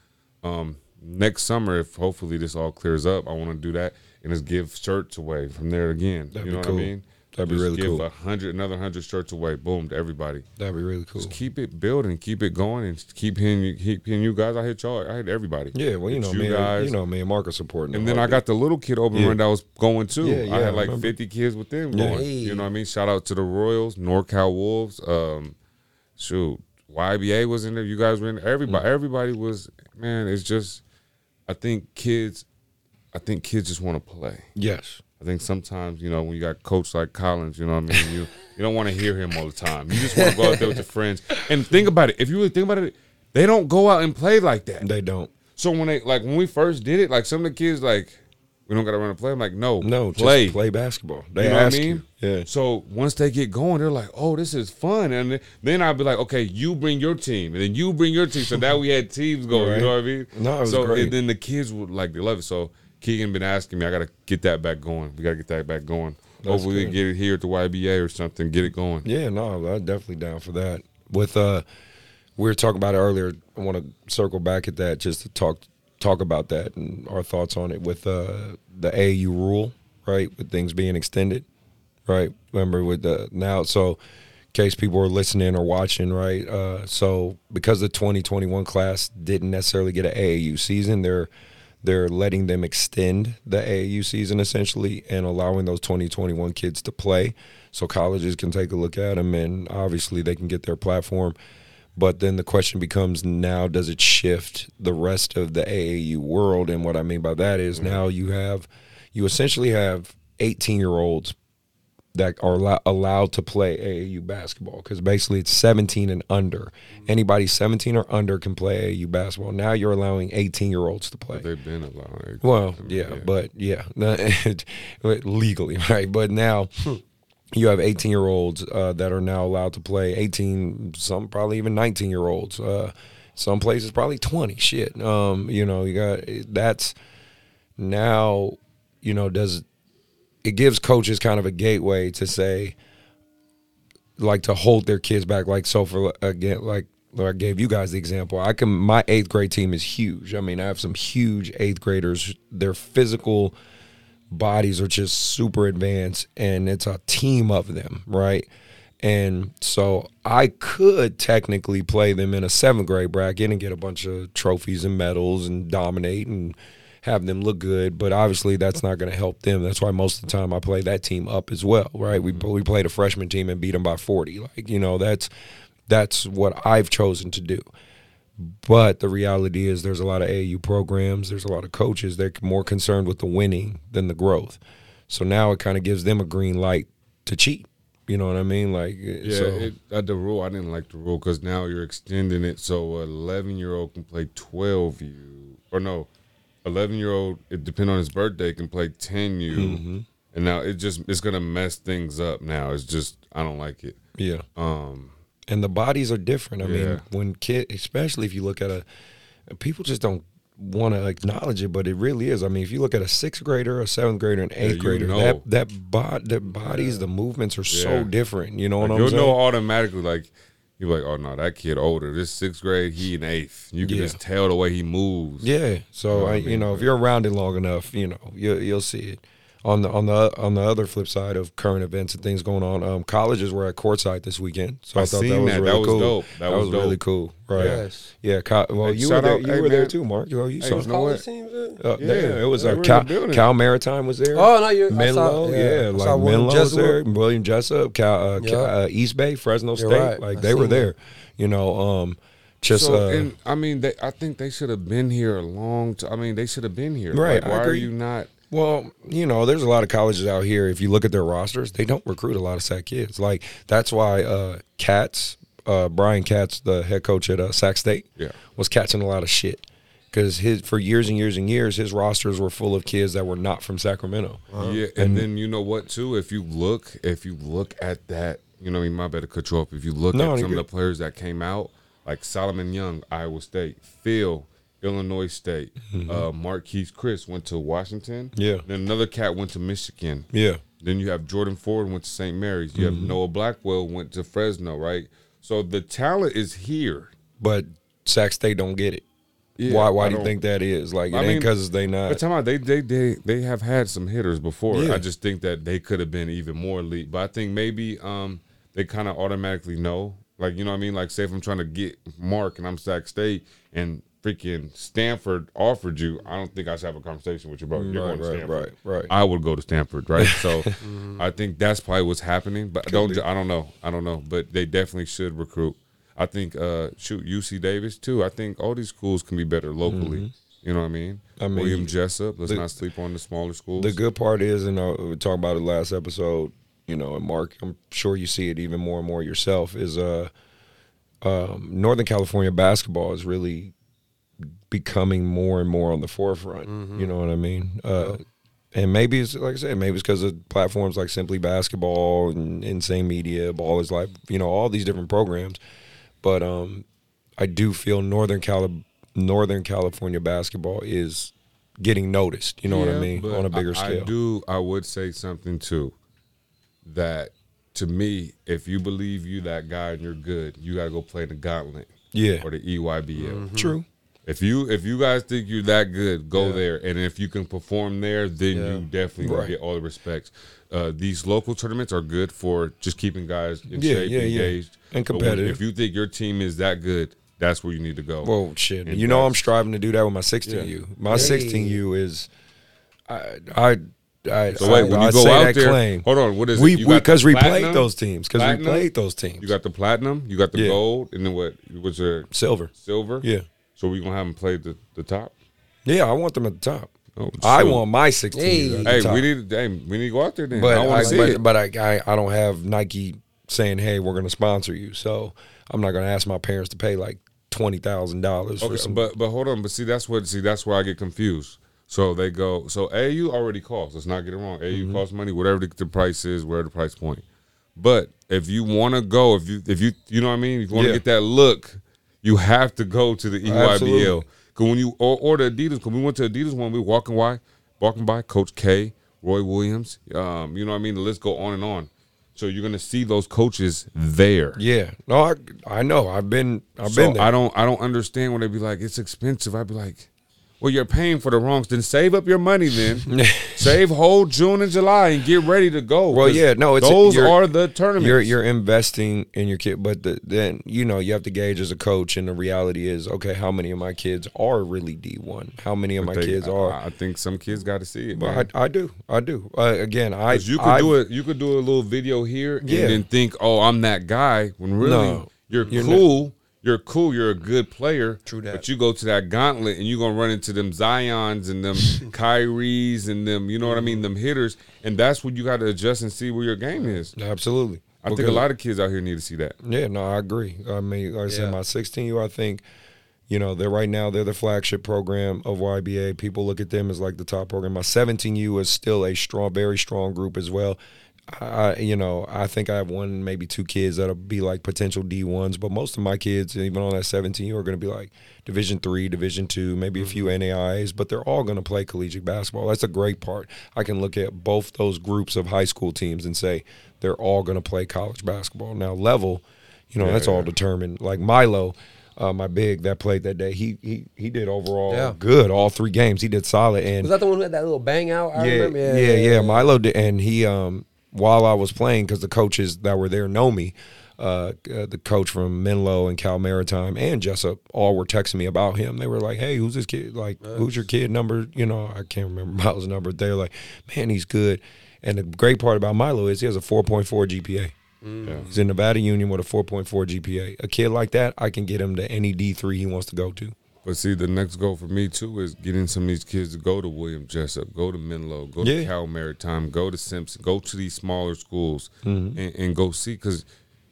um, next summer, if hopefully this all clears up, I want to do that and just give shirts away from there again. That'd you be know cool. what I mean? That'd be Just really give cool. a hundred, another hundred shirts away, boom, to everybody. That'd be really cool. Just keep it building, keep it going, and keep hitting, you- keep hitting you guys. I hit y'all. I hit everybody. Yeah, well, you Hit know me. guys. You know me and Mark are supporting. And then I got the little kid open Yeah. run that was going too. Yeah, yeah, I I had like remember. 50 kids with them going. You know what I mean? Shout out to the Royals, NorCal Wolves. Um, shoot, YBA was in there. You guys were in there. Everybody, Mm. everybody was, man, it's just, I think kids, I think kids just want to play. yes. I think sometimes, you know, when you got coach like Collins, you know what I mean? You you don't want to hear him all the time. You just want to go out there with your friends. And think about it. If you really think about it, they don't go out and play like that. They don't. So when they like when we first did it, like some of the kids like, we don't gotta run a play. I'm like, no, No, play. just play basketball. They You know what I ask mean? you. Yeah. So once they get going, they're like, "Oh, this is fun," and then- then I'd be like, "Okay, you bring your team, and then you bring your team." So now we had teams going. Right. You know what I mean? No, it was so great. and then the kids would like they love it. So Keegan been asking me, I gotta get that back going. We gotta get that back going. Hopefully, we good. can get it here at the YBA or something. Get it going. Yeah, no, I'm definitely down for that. With uh, we were talking about it earlier. I want to circle back at that just to talk talk about that and our thoughts on it with uh the AAU rule, right? With things being extended, right? Remember with the now, so in case people are listening or watching, right? Uh, so because the 2021 class didn't necessarily get an AAU season, they're they're letting them extend the AAU season essentially and allowing those 2021 kids to play so colleges can take a look at them and obviously they can get their platform. But then the question becomes now does it shift the rest of the AAU world? And what I mean by that is mm-hmm. now you have, you essentially have 18 year olds that are allo- allowed to play AAU basketball because basically it's 17 and under. Anybody 17 or under can play AAU basketball. Now you're allowing 18 year olds to play. They've been allowed. Well, yeah, but yeah, legally, right? But now you have 18 year olds uh, that are now allowed to play. 18, some probably even 19 year olds. Uh, some places probably 20. Shit, um, you know, you got that's now. You know, does it gives coaches kind of a gateway to say, like, to hold their kids back. Like, so for again, like. I gave you guys the example. I can. My eighth grade team is huge. I mean, I have some huge eighth graders. Their physical bodies are just super advanced, and it's a team of them, right? And so I could technically play them in a seventh grade bracket and get a bunch of trophies and medals and dominate and have them look good. But obviously, that's not going to help them. That's why most of the time I play that team up as well, right? We we played a freshman team and beat them by forty. Like you know, that's that's what I've chosen to do. But the reality is, there's a lot of AU programs. There's a lot of coaches. They're more concerned with the winning than the growth. So now it kind of gives them a green light to cheat. You know what I mean? Like, Yeah, so, it, uh, the rule I didn't like the rule because now you're extending it so an 11 year old can play 12 U or no, 11 year old it depend on his birthday can play 10 U, Mm-hmm. and now it just it's gonna mess things up. Now it's just I don't like it. yeah. Um, And the bodies are different. I Yeah. mean, when kid, especially if you look at a, people just don't want to acknowledge it, but it really is. I mean, if you look at a sixth grader, a seventh grader, an eighth you grader, know. that that bod, the bodies, the movements are so different. You know what like, I'm saying? you'll know automatically like. You're like, oh no, that kid older. This sixth grade, he in eighth. You can Yeah. just tell the way he moves. Yeah. So know what I, I you know, if you're around it long enough, you know, you, you'll see it. On the on the on the other flip side of current events and things going on, um, colleges were at courtside this weekend, so I, I thought that was that. really That was cool. dope. That was really dope. cool, right? Yes. Yeah, co- well, Hey, you were shout there. out- You hey, were there too, Mark. You, you Hey, saw. you know what? Teams, uh, Yeah, yeah, it was they uh, Cal. Cal Maritime was there. Oh no, you're I Menlo, saw- yeah, I like saw William Menlo was Jessup. there. William Jessup, Cal, uh, Ca- Yeah. uh, East Bay, Fresno You're State, right. like I they were there. You know, um, just so, uh, and I mean, they, I think they should have been here a long time. I mean, they should have been here. Right, Like, I why are you not? Well, you know, there's a lot of colleges out here. If you look at their rosters, they don't recruit a lot of Sac kids. Like that's why uh, Katz, uh, Brian Katz, the head coach at uh, Sac State, Yeah. was catching a lot of shit because his for years and years and years, his rosters were full of kids that were not from Sacramento. Yeah, and, then you know what too? If you look, if you look at that, you know, I mean, my better cut you off. If you look No, at you're some of the players that came out, like Solomon Young, Iowa State, Phil, Illinois State, uh, Marquese Chriss went to Washington. Mm-hmm. Yeah. Then another cat went to Michigan. Yeah, Then you have Jordan Ford went to St. Mary's. You Mm-hmm. have Noah Blackwell went to Fresno, right? So the talent is here. but Sac State don't get it. Yeah, why? Why I do you think that is? Like it I ain't mean, because they not. But time they they they they have had some hitters before. Yeah. I just think that they could have been even more elite. But I think maybe um they kind of automatically know. Like you know what I mean? Like say if I'm trying to get Mark and I'm Sac State and freaking Stanford offered you, I don't think I should have a conversation with you, bro. You're Right, going to right, Stanford. right, right. I would go to Stanford, right? So I think that's probably what's happening. But don't be. I don't know. I don't know. But they definitely should recruit. I think uh shoot UC Davis too. I think all these schools can be better locally. You know what I mean? Mm-hmm. I mean, William Jessup. Let's the- not sleep on the smaller schools. The good part is, and uh, we talked about it last episode. You know, and Mark, I'm sure you see it even more and more yourself. Is uh, um, Northern California basketball is really becoming more and more on the forefront. You know what I mean? Uh, and maybe it's like I said, maybe it's because of platforms like Simply Basketball and Insane Media, Ball is Life. You know, all these different programs. But um, I do feel Northern Cali- Northern California basketball is getting noticed. You know what I mean? On a bigger I, scale. I do. I would say something too. That to me, if you believe you that guy and you're good, you gotta go play the Gauntlet Yeah. or the EYBL. True. If you if you guys think you're that good, go there. And if you can perform there, then you definitely Right. get all the respects. Uh, these local tournaments are good for just keeping guys in Yeah, shape, yeah, yeah. engaged, And But when- competitive. if you think your team is that good, that's where you need to go. Well, shit. And you know, I'm striving to do that with my 16U. My 16U is, I, I, I, so wait, when I you go say out that there, claim. hold on. What is we it? You got the because we, platinum? played those teams because we played those teams. You got the platinum, you got the Yeah. gold, and then what? What's your silver. silver? Yeah, So we gonna have them play the, the top. yeah. I want them at the top. Oh, I shoot. want my 16U Hey. at the Hey, top. we need. Hey, we need to go out there then. but I I, see but, it. but I, I I don't have Nike saying, "Hey, we're going to sponsor you." So I'm not going to ask my parents to pay like twenty thousand dollars Okay, some. but but hold on. But see, that's what. See, that's where I get confused. So they go. So AU already costs. Let's not get it wrong. AU Mm-hmm. costs money. Whatever the, the price is, whatever the price point. But if you want to go, if you if you you know what I mean, if you want to Yeah. get that look, you have to go to the EYBL. Absolutely. Because when you or, or the Adidas, because we went to Adidas when we were walking by, walking by Coach K, Roy Williams. Um, you know what I mean. The list go on and on. So you're gonna see those coaches there. yeah, no, I I know. I've been I've So been there. I don't I don't understand when they be like it's expensive. I'd be like, well, you're paying for the wrongs. Then save up your money. Then save whole June and July and get ready to go. Well, yeah, no, it's- those you're- the tournaments. You're you're investing in your kid, but the, then you know you have to gauge as a coach, and the reality is, okay, how many of my kids are really D one? How many of my They- kids are? I think some kids got to see it. But. I, I do, I do. Uh, again, I you could I, do it. You could do a little video here Yeah. and then think, "Oh, I'm that guy." When really, No, you're, you're cool. You're cool. You're a good player. True that. But you go to that gauntlet and you're gonna run into them Zion's and them Kyries and them. You know what I mean? Mm-hmm. Them hitters, and that's when you got to adjust and see where your game is. absolutely. I think a lot of kids out here need to see that. Yeah, no, I agree. I mean, like I Yeah. said, my 16U, I think, you know, they're right now, they're the flagship program of YBA. People look at them as like the top program. My 17U is still a strong, very strong group as well. I, you know, I think I have one, maybe two kids that'll be like potential D1s, but most of my kids, even on that 17U, are going to be like Division three, Division two, maybe a few NAIAs, but they're all going to play collegiate basketball. That's a great part. I can look at both those groups of high school teams and say they're all going to play college basketball. Now, level, you know, Yeah, that's all yeah. determined. Like Milo, uh, my big that played that day. He he he did overall Yeah. good all three games. He did solid and Was that the one who had that little bang out? I yeah, remember. yeah, yeah, Milo did, and he um while I was playing because the coaches that were there know me. Uh, uh, the coach from Menlo and Cal Maritime and Jessup all were texting me about him. They were like, "Hey, who's this kid? Like, who's your kid number? You know, I can't remember Milo's number. They're like, "Man, he's good." And the great part about Milo is he has a 4.4 GPA. Yeah. He's in Nevada Union with a 4.4 GPA. A kid like that, I can get him to any D3 he wants to go to. But see, the next goal for me too is getting some of these kids to go to William Jessup, go to Menlo, go Yeah. to Cal Maritime, go to Simpson, go to these smaller schools, Mm-hmm. and, and go see because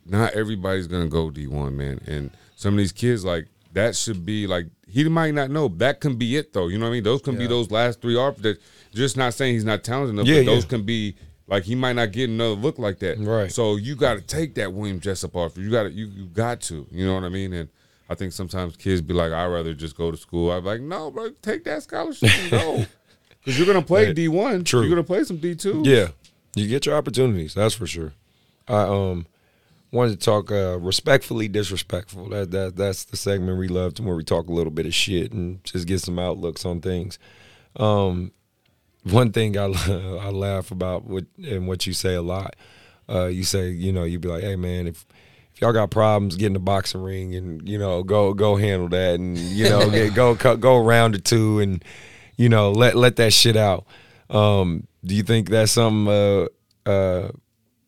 not everybody's gonna go D one, man. And some of these kids like that should be like he might not know that can be it though. You know what I mean? Those can be those last three offers. That just not saying he's not talented enough, Yeah, but those yeah. can be. Like he might not get another look like that, Right. So you got to take that William Jessup offer. You got to, you, you got to, you know what I mean? And I think sometimes kids be like, I'd rather just go to school. I'm like, no, bro, take that scholarship and go. Because you're going to play D1. True. You're going to play some D2. Yeah, you get your opportunities. That's for sure. I um wanted to talk uh, respectfully disrespectful. That that that's the segment we love, to where we talk a little bit of shit and just get some outlooks on things. Um, one thing I I laugh about what and what you say a lot. Uh, you say you know you'd be like, hey man, if if y'all got problems, get in the boxing ring and you know go go handle that and you know get, go go go around or two and you know let let that shit out. Um, do you think that's something uh, uh,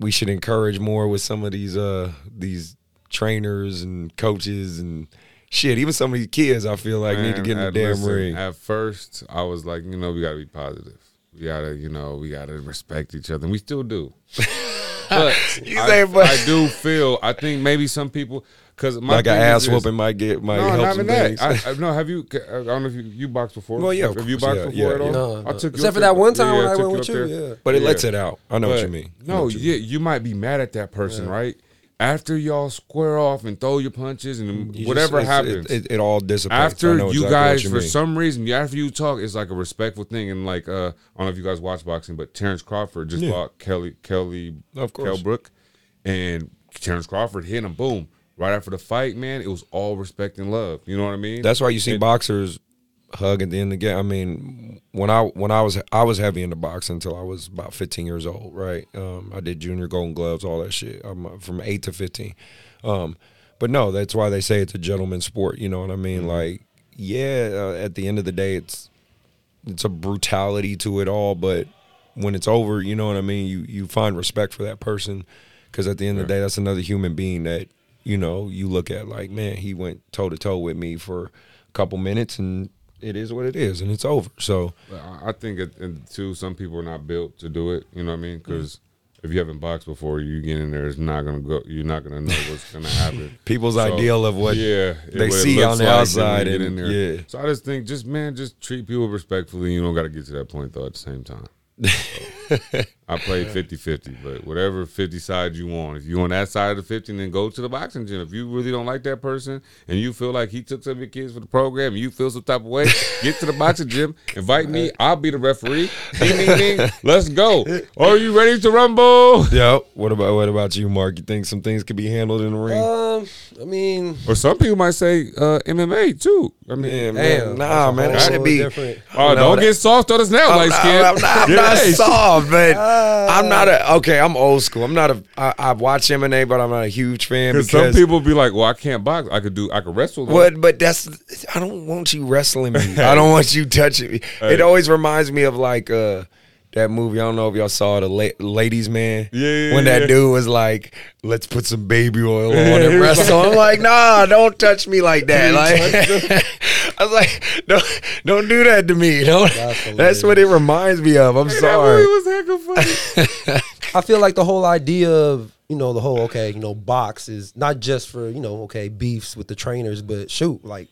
we should encourage more with some of these uh, these trainers and coaches and shit? Even some of these kids, I feel like need to get in the damn listen, ring. At first, I was like, you know, we got to be positive. We got to, you know, we got to respect each other. And we still do. But You I, but- I do feel, I think maybe some people, because my like an thing is ass this. whooping might get might No, help not some even things. I, I, no, have you? I don't know if you you boxed before. Well, yeah, of Have you course, boxed yeah, before yeah, at all? No, I took Except up for that one time Yeah, when I I went with you, yeah. but it Yeah. lets it out. I know what you mean. No, what you yeah, you might be mad at that person, right? After y'all square off and throw your punches and You whatever it's- happens, it, it, it all dissipates. I after you exactly guys, you for some reason, after you talk, it's like a respectful thing. And like, uh, I don't know if you guys watch boxing, but Terrence Crawford just Yeah. fought Kelly Kelly Of course. Kell Brook, and Terrence Crawford hit him. Boom! Right after the fight, man, it was all respect and love. You know what I mean? That's why you see And- boxers hug at the end of the game. I mean, when I when I was I was heavy into boxing until I was about 15 years old. Right, um, I did junior Golden Gloves, all that shit. I'm uh, from eight to 15. Um, but no, that's why they say it's a gentleman's sport. You know what I mean? Mm-hmm. Like, yeah, uh, at the end of the day, it's it's a brutality to it all. But when it's over, you know what I mean. You you find respect for that person because at the end of the day, that's another human being that you know you look at like, man, he went toe to toe with me for a couple minutes, and it is what it is, and it's over. So I- think it, and too, some people are not built to do it. You know what I mean? Because if you haven't boxed before, you get in there, it's not gonna go. You're not gonna know what's gonna happen. people's So, ideal of what yeah, they what see on the like, outside, and in there. yeah, So I just think, just man, just treat people respectfully. You don't got to get to that point though. At the same time, I play 50-50, but whatever 50 side you want. If you on that side of the 50, then go to the boxing gym. If you really don't like that person and you feel like he took some of your kids for the program and you feel some type of way, get to the boxing gym, invite me, I'll be the referee. Ding, ding, ding. Let's go. Are you ready to rumble? yeah. What about what about you, Mark? You think some things could be handled in the ring? Um, I mean, Or some people might say uh, MMA too. I mean, Yeah, damn, man, nah, man, it should be. different. oh, No, don't that- get soft on us now, I'm light skin. I'm not, I'm not hey, soft, but I'm not a okay. I'm old school. I'm not a. I, I watch MMA, but I'm not a huge fan Because some people be like, "Well, I can't box. I could do. I could wrestle." though." But but that's I don't want you wrestling me. I don't want you touching me. It always reminds me of like uh that movie. I don't know if y'all saw the La- Ladies Man. Yeah, yeah, When that yeah. dude was like, "Let's put some baby oil on and wrestle." I'm like, "Nah, don't touch me like that." Like I was like, "Don't don't do that to me." Don't. That's That's, what it reminds me of. I'm That sorry. movie was funny. I feel like the whole idea of you know the whole okay you know box is not just for you know okay beefs with the trainers, but shoot like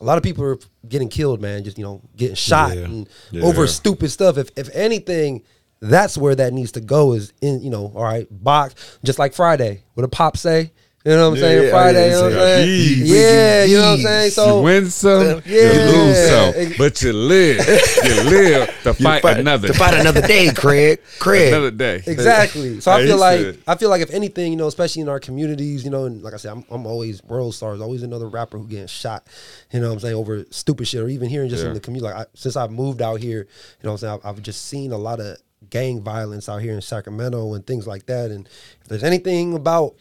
a lot of people are getting killed, man. Just you know getting shot Yeah. and Yeah. over stupid stuff. If if anything, that's where that needs to go. Is in you know all right box just like Friday. What did Pop say? You know what I'm Yeah, saying? yeah, Friday, yeah, you know what I'm saying? These, Yeah, oh, you know what I'm these. saying? you So win some, yeah. you lose some, but you live. You live to fight, another to fight another day, Craig. Craig. another day. Exactly. So I feel like said- I feel like if anything, you know, especially in our communities, you know, and like I said, I'm, I'm always world stars, always another rapper who getting shot. You know what I'm saying over stupid shit, or even hearing just in the community. Like I, since I've moved out here, you know, what I'm saying I've, I've just seen a lot of gang violence out here in Sacramento and things like that. And if there's anything about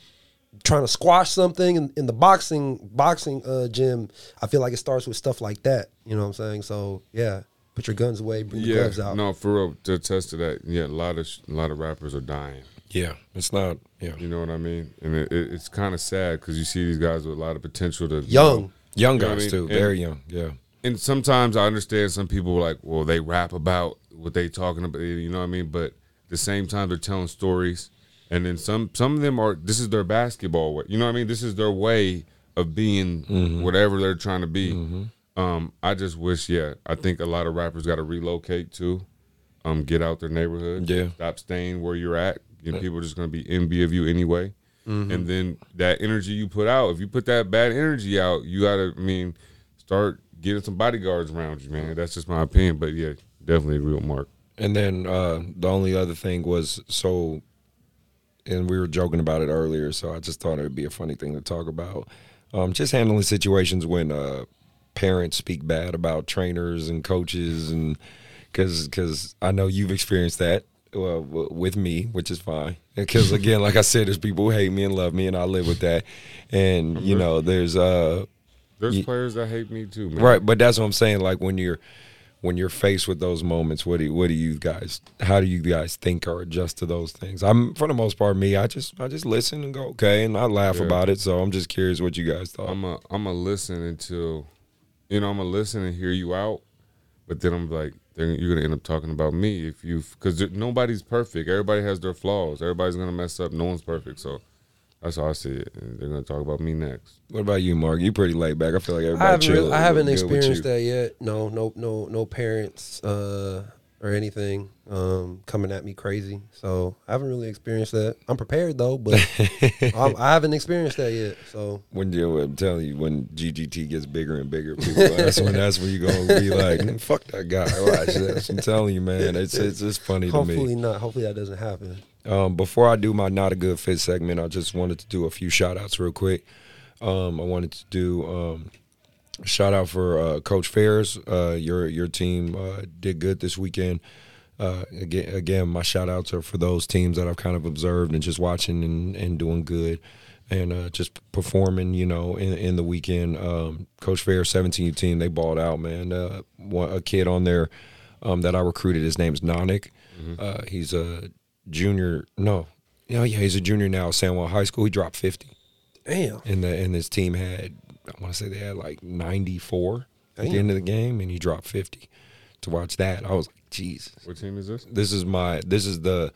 trying to squash something in, in the boxing boxing uh, gym, I feel like it starts with stuff like that. You know what I'm saying? So yeah, put your guns away, bring the Yeah, gloves out. no, for real. To attest to that, yeah, a lot of sh- a lot of rappers are dying. Yeah, it's not. Yeah, You know what I mean? And it, it, it's kind of sad because you see these guys with a lot of potential to you Young. know, young You know I guys mean? too, And- very young. Yeah, and sometimes I understand some people like, well, they rap about what they talking about, you know what I mean? But at the same time, they're telling stories, and then some some of them are. This is their basketball way, you know what I mean? This is their way of being Mm-hmm. whatever they're trying to be. Um, I just wish, yeah, I think a lot of rappers got to relocate too, um, get out their neighborhood, Yeah. stop staying where you're at. You know, people are just gonna be envy of you anyway. Mm-hmm. And then that energy you put out, if you put that bad energy out, you gotta, I mean, start getting some bodyguards around you, man. That's just my opinion. But yeah, definitely agree with Mark. And then uh, the only other thing was so, and we were joking about it earlier, so I just thought it would be a funny thing to talk about. Um, just handling situations when uh, parents speak bad about trainers and coaches, and because because I know you've experienced that w- with me, which is fine. Because again, like I said, there's people who hate me and love me, and I live with that. And you know, there's uh, There's Ye- players that hate me too, man. Right, but that's what I'm saying. Like when you're when you're faced with those moments, what do you, what do you guys? How do you guys think or adjust to those things? I'm for the most part me. I just I just listen and go okay, and I laugh Yeah. about it. So I'm just curious what you guys thought. I'm a I'm a listen until, you know, I'm a listen and hear you out, but then I'm like, then you're gonna end up talking about me if you because nobody's perfect. Everybody has their flaws. Everybody's gonna mess up. No one's perfect. So that's how I see they're gonna talk about me next. what about you, Mark? You pretty laid back. I feel like everybody I haven't, really, I haven't experienced that yet. No, no, no, no parents uh, or anything um, coming at me crazy. So I haven't really experienced that. I'm prepared though, but I'm, I haven't experienced that yet. So When you, I'm telling you, when GGT gets bigger and bigger, people, that's when that's when you're gonna be like, "Mm, fuck that guy. Watch this. I'm telling you, man, it's it's, it's funny to me. hopefully not. Hopefully that doesn't happen. Um, before I do my not a good fit segment, I just wanted to do a few shout outs real quick. Um, I wanted to do um, a shout out for uh, Coach Ferris. Uh, your your team uh, did good this weekend. Uh, again, again, my shout outs are for those teams that I've kind of observed and just watching and, and doing good and uh, just performing, you know, in, in the weekend. Um, Coach Ferris 17 team, they balled out, man. Uh, one, a kid on there um, that I recruited, his name's Nanik. Uh, he's a junior. No, yeah, yeah, he's a junior now at San Juan High School. He dropped 50 Damn. and the and his team had I want to say they had like 94 at the end of the game, and he dropped 50. To watch that, I was like, Jesus, What team is this? this is my this is the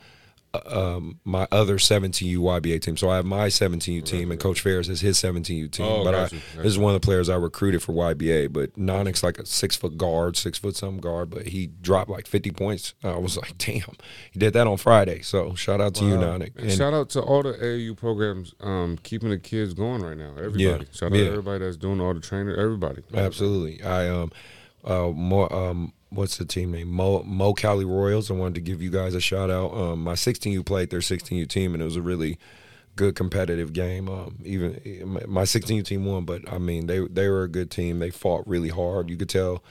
um, my other 17U YBA team. So I have my 17U team, and Coach Ferris has his 17U team. Oh, but I, this is one of the players I recruited for YBA. But Nonix like a six foot guard, six foot some guard, but he dropped like 50 points. I was like, damn, he did that on Friday. So shout out to you, Nonic. And shout out to all the AAU programs um, keeping the kids going right now. Everybody. Yeah, Shout out yeah. to everybody that's doing all the training. Everybody. Absolutely. I um uh more um what's the team name? Mo Mo Cali Royals. I wanted to give you guys a shout out. Um my 16U played their 16U team and it was a really good competitive game. Um even my- my 16U team won, but I mean they they were a good team. They fought really hard. You could tell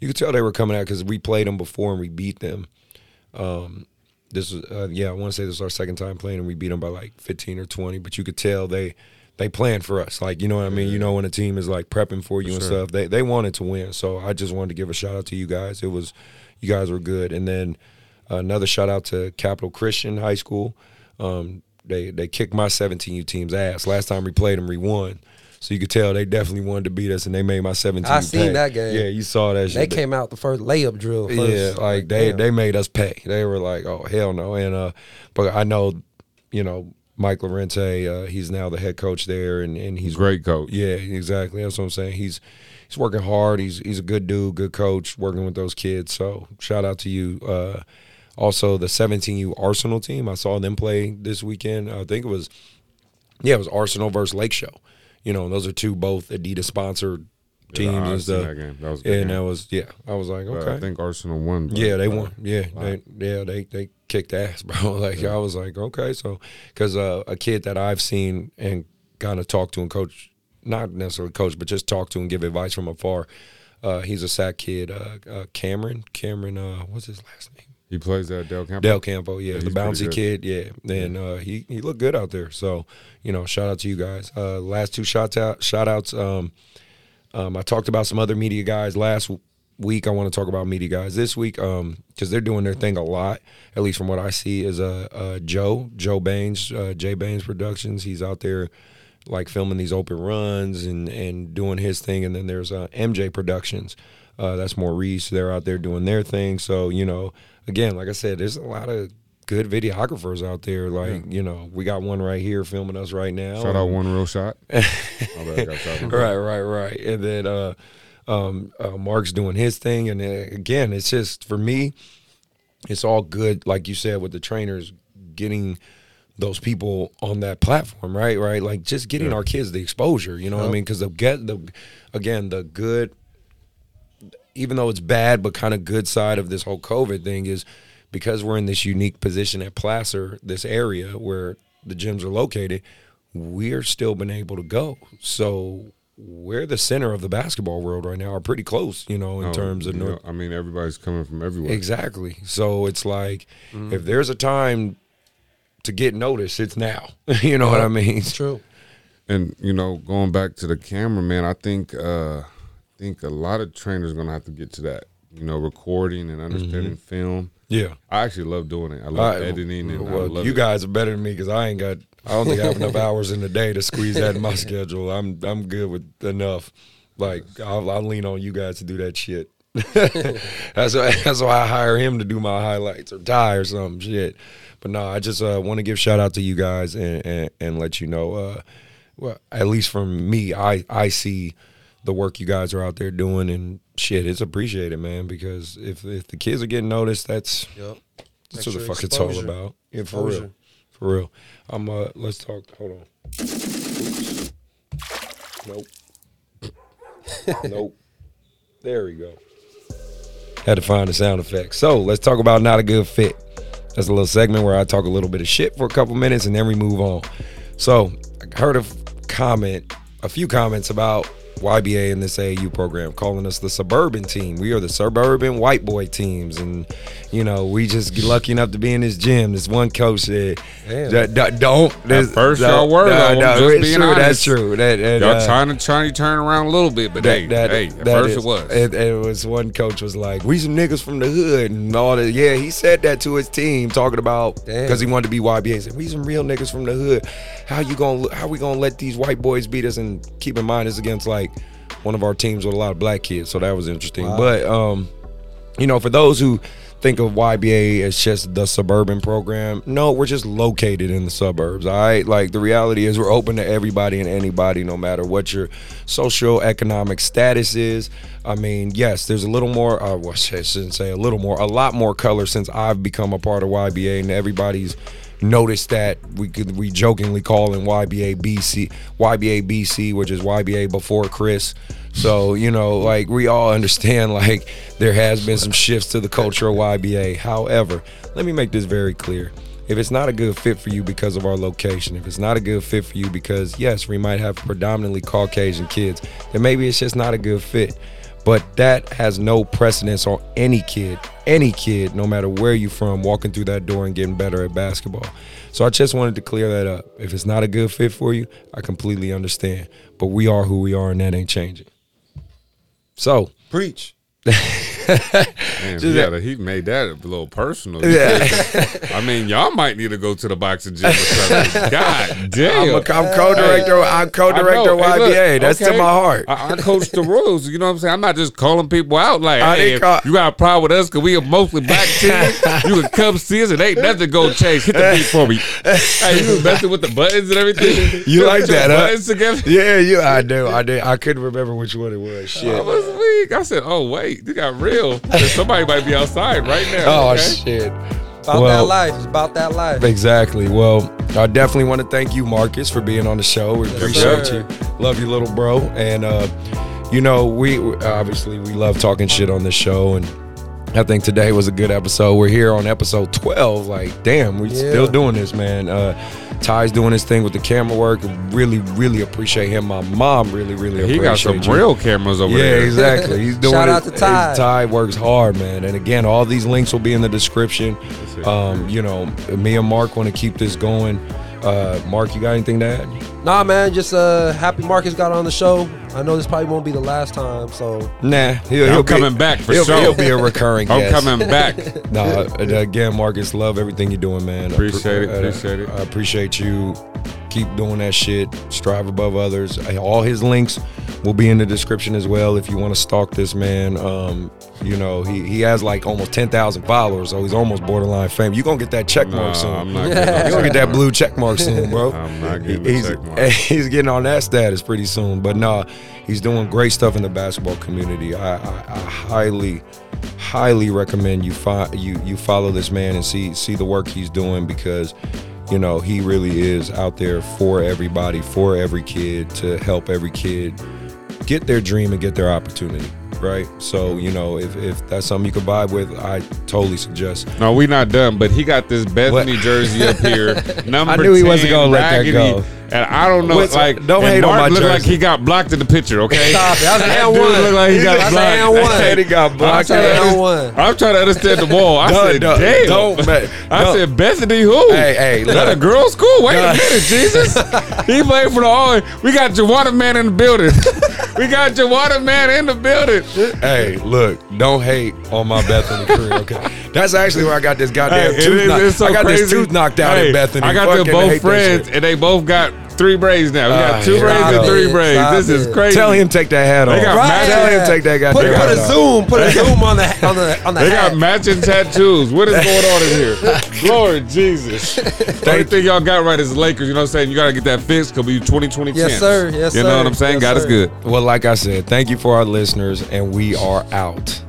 you could tell they were coming out cuz we played them before and we beat them. Um this was uh, yeah, I want to say this was our second time playing and we beat them by like 15 or 20, but you could tell they they planned for us. Like, you know what I mean? You know when a team is like prepping for you and Sure. stuff. They they wanted to win. So I just wanted to give a shout out to you guys. It was you guys were good. And then another shout out to Capital Christian High School. Um, they they kicked my 17U team's ass. Last time we played them, we won. So you could tell they definitely wanted to beat us, and they made my 17. I seen that game. Yeah, you saw that. They shit. came out the first layup drill. First. Yeah, like they Damn. they made us pay. They were like, oh hell no. And uh, but I know, you know, Mike Lorente, uh, he's now the head coach there, and and he's Great coach. yeah, exactly. That's what I'm saying. He's he's working hard. He's he's a good dude, good coach, working with those kids. So shout out to you. Uh, also, the 17U Arsenal team. I saw them play this weekend. I think it was Yeah, it was Arsenal versus Lake Show. You know, those are two both Adidas sponsored teams Yeah, and stuff. that game. That was and game. that was yeah. I was like, okay. I think Arsenal won. but- Yeah, they won. Yeah, they, yeah, they they kicked ass, bro. Like I was like, okay, so because uh, a kid that I've seen and kind of talked to and coach, not necessarily coach, but just talk to and give advice from afar. Uh, he's a sack kid, uh, uh, Cameron. Cameron, uh, what's his last name? He plays at Del Campo. Del Campo, yeah, Yeah, the bouncy kid, yeah. And uh, he he looked good out there. So you know, shout out to you guys. Uh, last two shout out shout outs. Um, um, I talked about some other media guys last week. I want to talk about media guys this week because they're doing their thing a lot. At least from what I see, is uh, uh Joe Joe Baines, uh, Jay Baines Productions. He's out there like filming these open runs and and doing his thing. And then there's uh, MJ Productions. Uh, that's Maurice. They're out there doing their thing. So you know, again, like I said, there's a lot of good videographers out there. Like you know, we got one right here filming us right now. Shout out one real shot. My bad, I got shot. right, right, right. And then uh, um, uh, Mark's doing his thing, and then, again, it's just for me, it's all good, like you said, with the trainers getting those people on that platform, right, right, like just getting Yeah. our kids the exposure. You know what I mean? Because the get the again the good, even though it's bad, but kind of good side of this whole COVID thing is because we're in this unique position at Placer, this area where the gyms are located, we're still been able to go. So we're the center of the basketball world right now, are pretty close, you know, in No, terms of you North. know, I mean, everybody's coming from everywhere. Exactly. So it's like if there's a time to get noticed, it's now. you know what I mean? It's true. And you know, going back to the camera, man, I think uh I think a lot of trainers are gonna have to get to that. You know, recording and understanding film. Yeah. I actually love doing it. I love I- editing and I well, love you it. guys are better than me because I ain't got. I don't think I have enough hours in the day to squeeze that in my schedule. I'm I'm good with enough. Like I'll, I'll lean on you guys to do that shit. that's why that's why I hire him to do my highlights or die or some shit. But no, I just uh, want to give shout out to you guys and, and, and let you know. Uh, well, at least from me, I I see the work you guys are out there doing and shit. It's appreciated, man. Because if if the kids are getting noticed, that's Yep. that's what the fuck it's all about. Yeah, for real. For real. I'm uh let's talk hold on. Oops. Nope. nope. There we go. Had to find the sound effect. So let's talk about not a good fit. That's a little segment where I talk a little bit of shit for a couple minutes and then we move on. So I heard a comment, a few comments about YBA and this AAU program, calling us the suburban team. We are the suburban white boy teams, and you know we just get lucky enough to be in this gym. This one coach said. "D- d- "Don't." this- first y'all were, no, no, just being true. That's true. That, and, Y'all uh, trying to trying to turn around a little bit, but hey, that- hey, at first is- it was. It, it was one coach was like, "We some niggas from the hood and all that." Yeah, he said that to his team, talking about because he wanted to be YBA. He said, "We some real niggas from the hood. How you gonna? How we gonna let these white boys beat us?" And keep in mind, it's against like one of our teams with a lot of black kids, so that was interesting. Wow. But um, you know, for those who think of YBA as just the suburban program, no, we're just located in the suburbs. All right, like the reality is, we're open to everybody and anybody, no matter what your social economic status is. I mean, yes, there's a little more. Uh, well, I shouldn't say a little more, a lot more color since I've become a part of YBA, and everybody's noticed that we could we jokingly call him YBA BC, YBA BC, which is YBA before Chris. So you know, like we all understand, like there has been some shifts to the culture of YBA. However, let me make this very clear. If it's not a good fit for you because of our location, if it's not a good fit for you because yes, we might have predominantly Caucasian kids, then maybe it's just not a good fit. But that has no precedence on any kid, any kid, no matter where you from, walking through that door and getting better at basketball. So I just wanted to clear that up. If it's not a good fit for you, I completely understand. But we are who we are, and that ain't changing. So Preach. Man, yeah, that- he made that a little personal. Yeah. I mean, y'all might need to go to the boxing gym or something. God damn. I'm, a, I'm co-director. I'm co-director of I know. Hey, YBA. look, That's to my heart. I, I coach the rules. You know what I'm saying? I'm not just calling people out like, I hey, if call- you got a problem with us because we are mostly black team. you can come see us and ain't nothing gonna change. Hit the beat for me. hey, you was messing with the buttons and everything. You like that, huh? Buttons together. yeah, you. I do. I did. I couldn't remember which one it was. I was weak. I said, "Oh wait, you got real. Somebody might be outside right now." Oh okay? shit. About Well- that life. It's about that life. Exactly. Well, I definitely want to thank you, Marcus, for being on the show. We appreciate sir. you. Love you, little bro. And uh, you know, we obviously we love talking shit on this show, and I think today was a good episode. We're here on episode twelve. Like, damn, we Yeah. still doing this, man. Uh, Ty's doing his thing with the camera work. Really, really appreciate him. My mom really, really He appreciate He got some you. real cameras over Yeah, there. Yeah, exactly. He's doing Shout it. out to Ty. Ty works hard, man. And again, all these links will be in the description. Um, you know, me and Mark want to keep this going. Uh, Mark, you got anything to add? Nah, man, just uh, happy Marcus got on the show. I know this probably won't be the last time, so Nah, he'll, I'm he'll be- coming back for he'll, sure. He'll be a recurring I'm guest. coming back. No, again, Marcus, love everything you're doing, man. Appreciate it, I- appreciate it. I appreciate you. Keep doing that shit. Strive above others. All his links will be in the description as well. If you want to stalk this man, um, you know he he has like almost ten thousand followers, so he's almost borderline fame. You're gonna get that check mark Nah, soon. I'm not you getting no gonna get that blue check mark soon, bro. I'm not getting he's, the check mark. he's getting on that status pretty soon. But nah, he's doing great stuff in the basketball community. I, I, I highly, highly recommend you find you you follow this man and see see the work he's doing because you know he really is out there for everybody, for every kid to help every kid get their dream and get their opportunity. Right. So you know if if that's something you could vibe with, I totally suggest. No, we not done. But he got this Bethany What? jersey up here. Number I knew he wasn't gonna let that go. And I don't know, What's- like don't hate on Mark my looked like he got blocked in the picture. Okay, Stop it. Was and one. looked like he got blocked. and one. Said he got I'm trying, to and understand, one. I'm trying to understand the ball. I Don't- said, don't- damn. don't, man. I Don't. said, Bethany who? Hey, hey, that a look. girls' school? Wait a minute, Jesus. he played for the all. We got Juwanna Mann in the building. we got Juwanna Mann in the building. Hey, look, don't hate on my Bethany career, okay? That's actually where I got this goddamn Hey, tooth is- so I got crazy. this tooth knocked out Hey, in Bethany. I got them both friends, and they both got three braids now. We Ah, got two braids and three braids. This is crazy. Tell him take that hat They off. got Right. Tell him take that Put, goddamn put hat a off. zoom, put a zoom on the on the on the They hat. got matching tattoos. What is going on in here? Lord Jesus. The only thing y'all got right is the Lakers. You know what I'm saying? You got to get that fixed because we 2020 Yes, champs. sir. Yes, sir. You know sir. what I'm saying? Yes, God is sir. good. Well, like I said, thank you for our listeners, and we are out.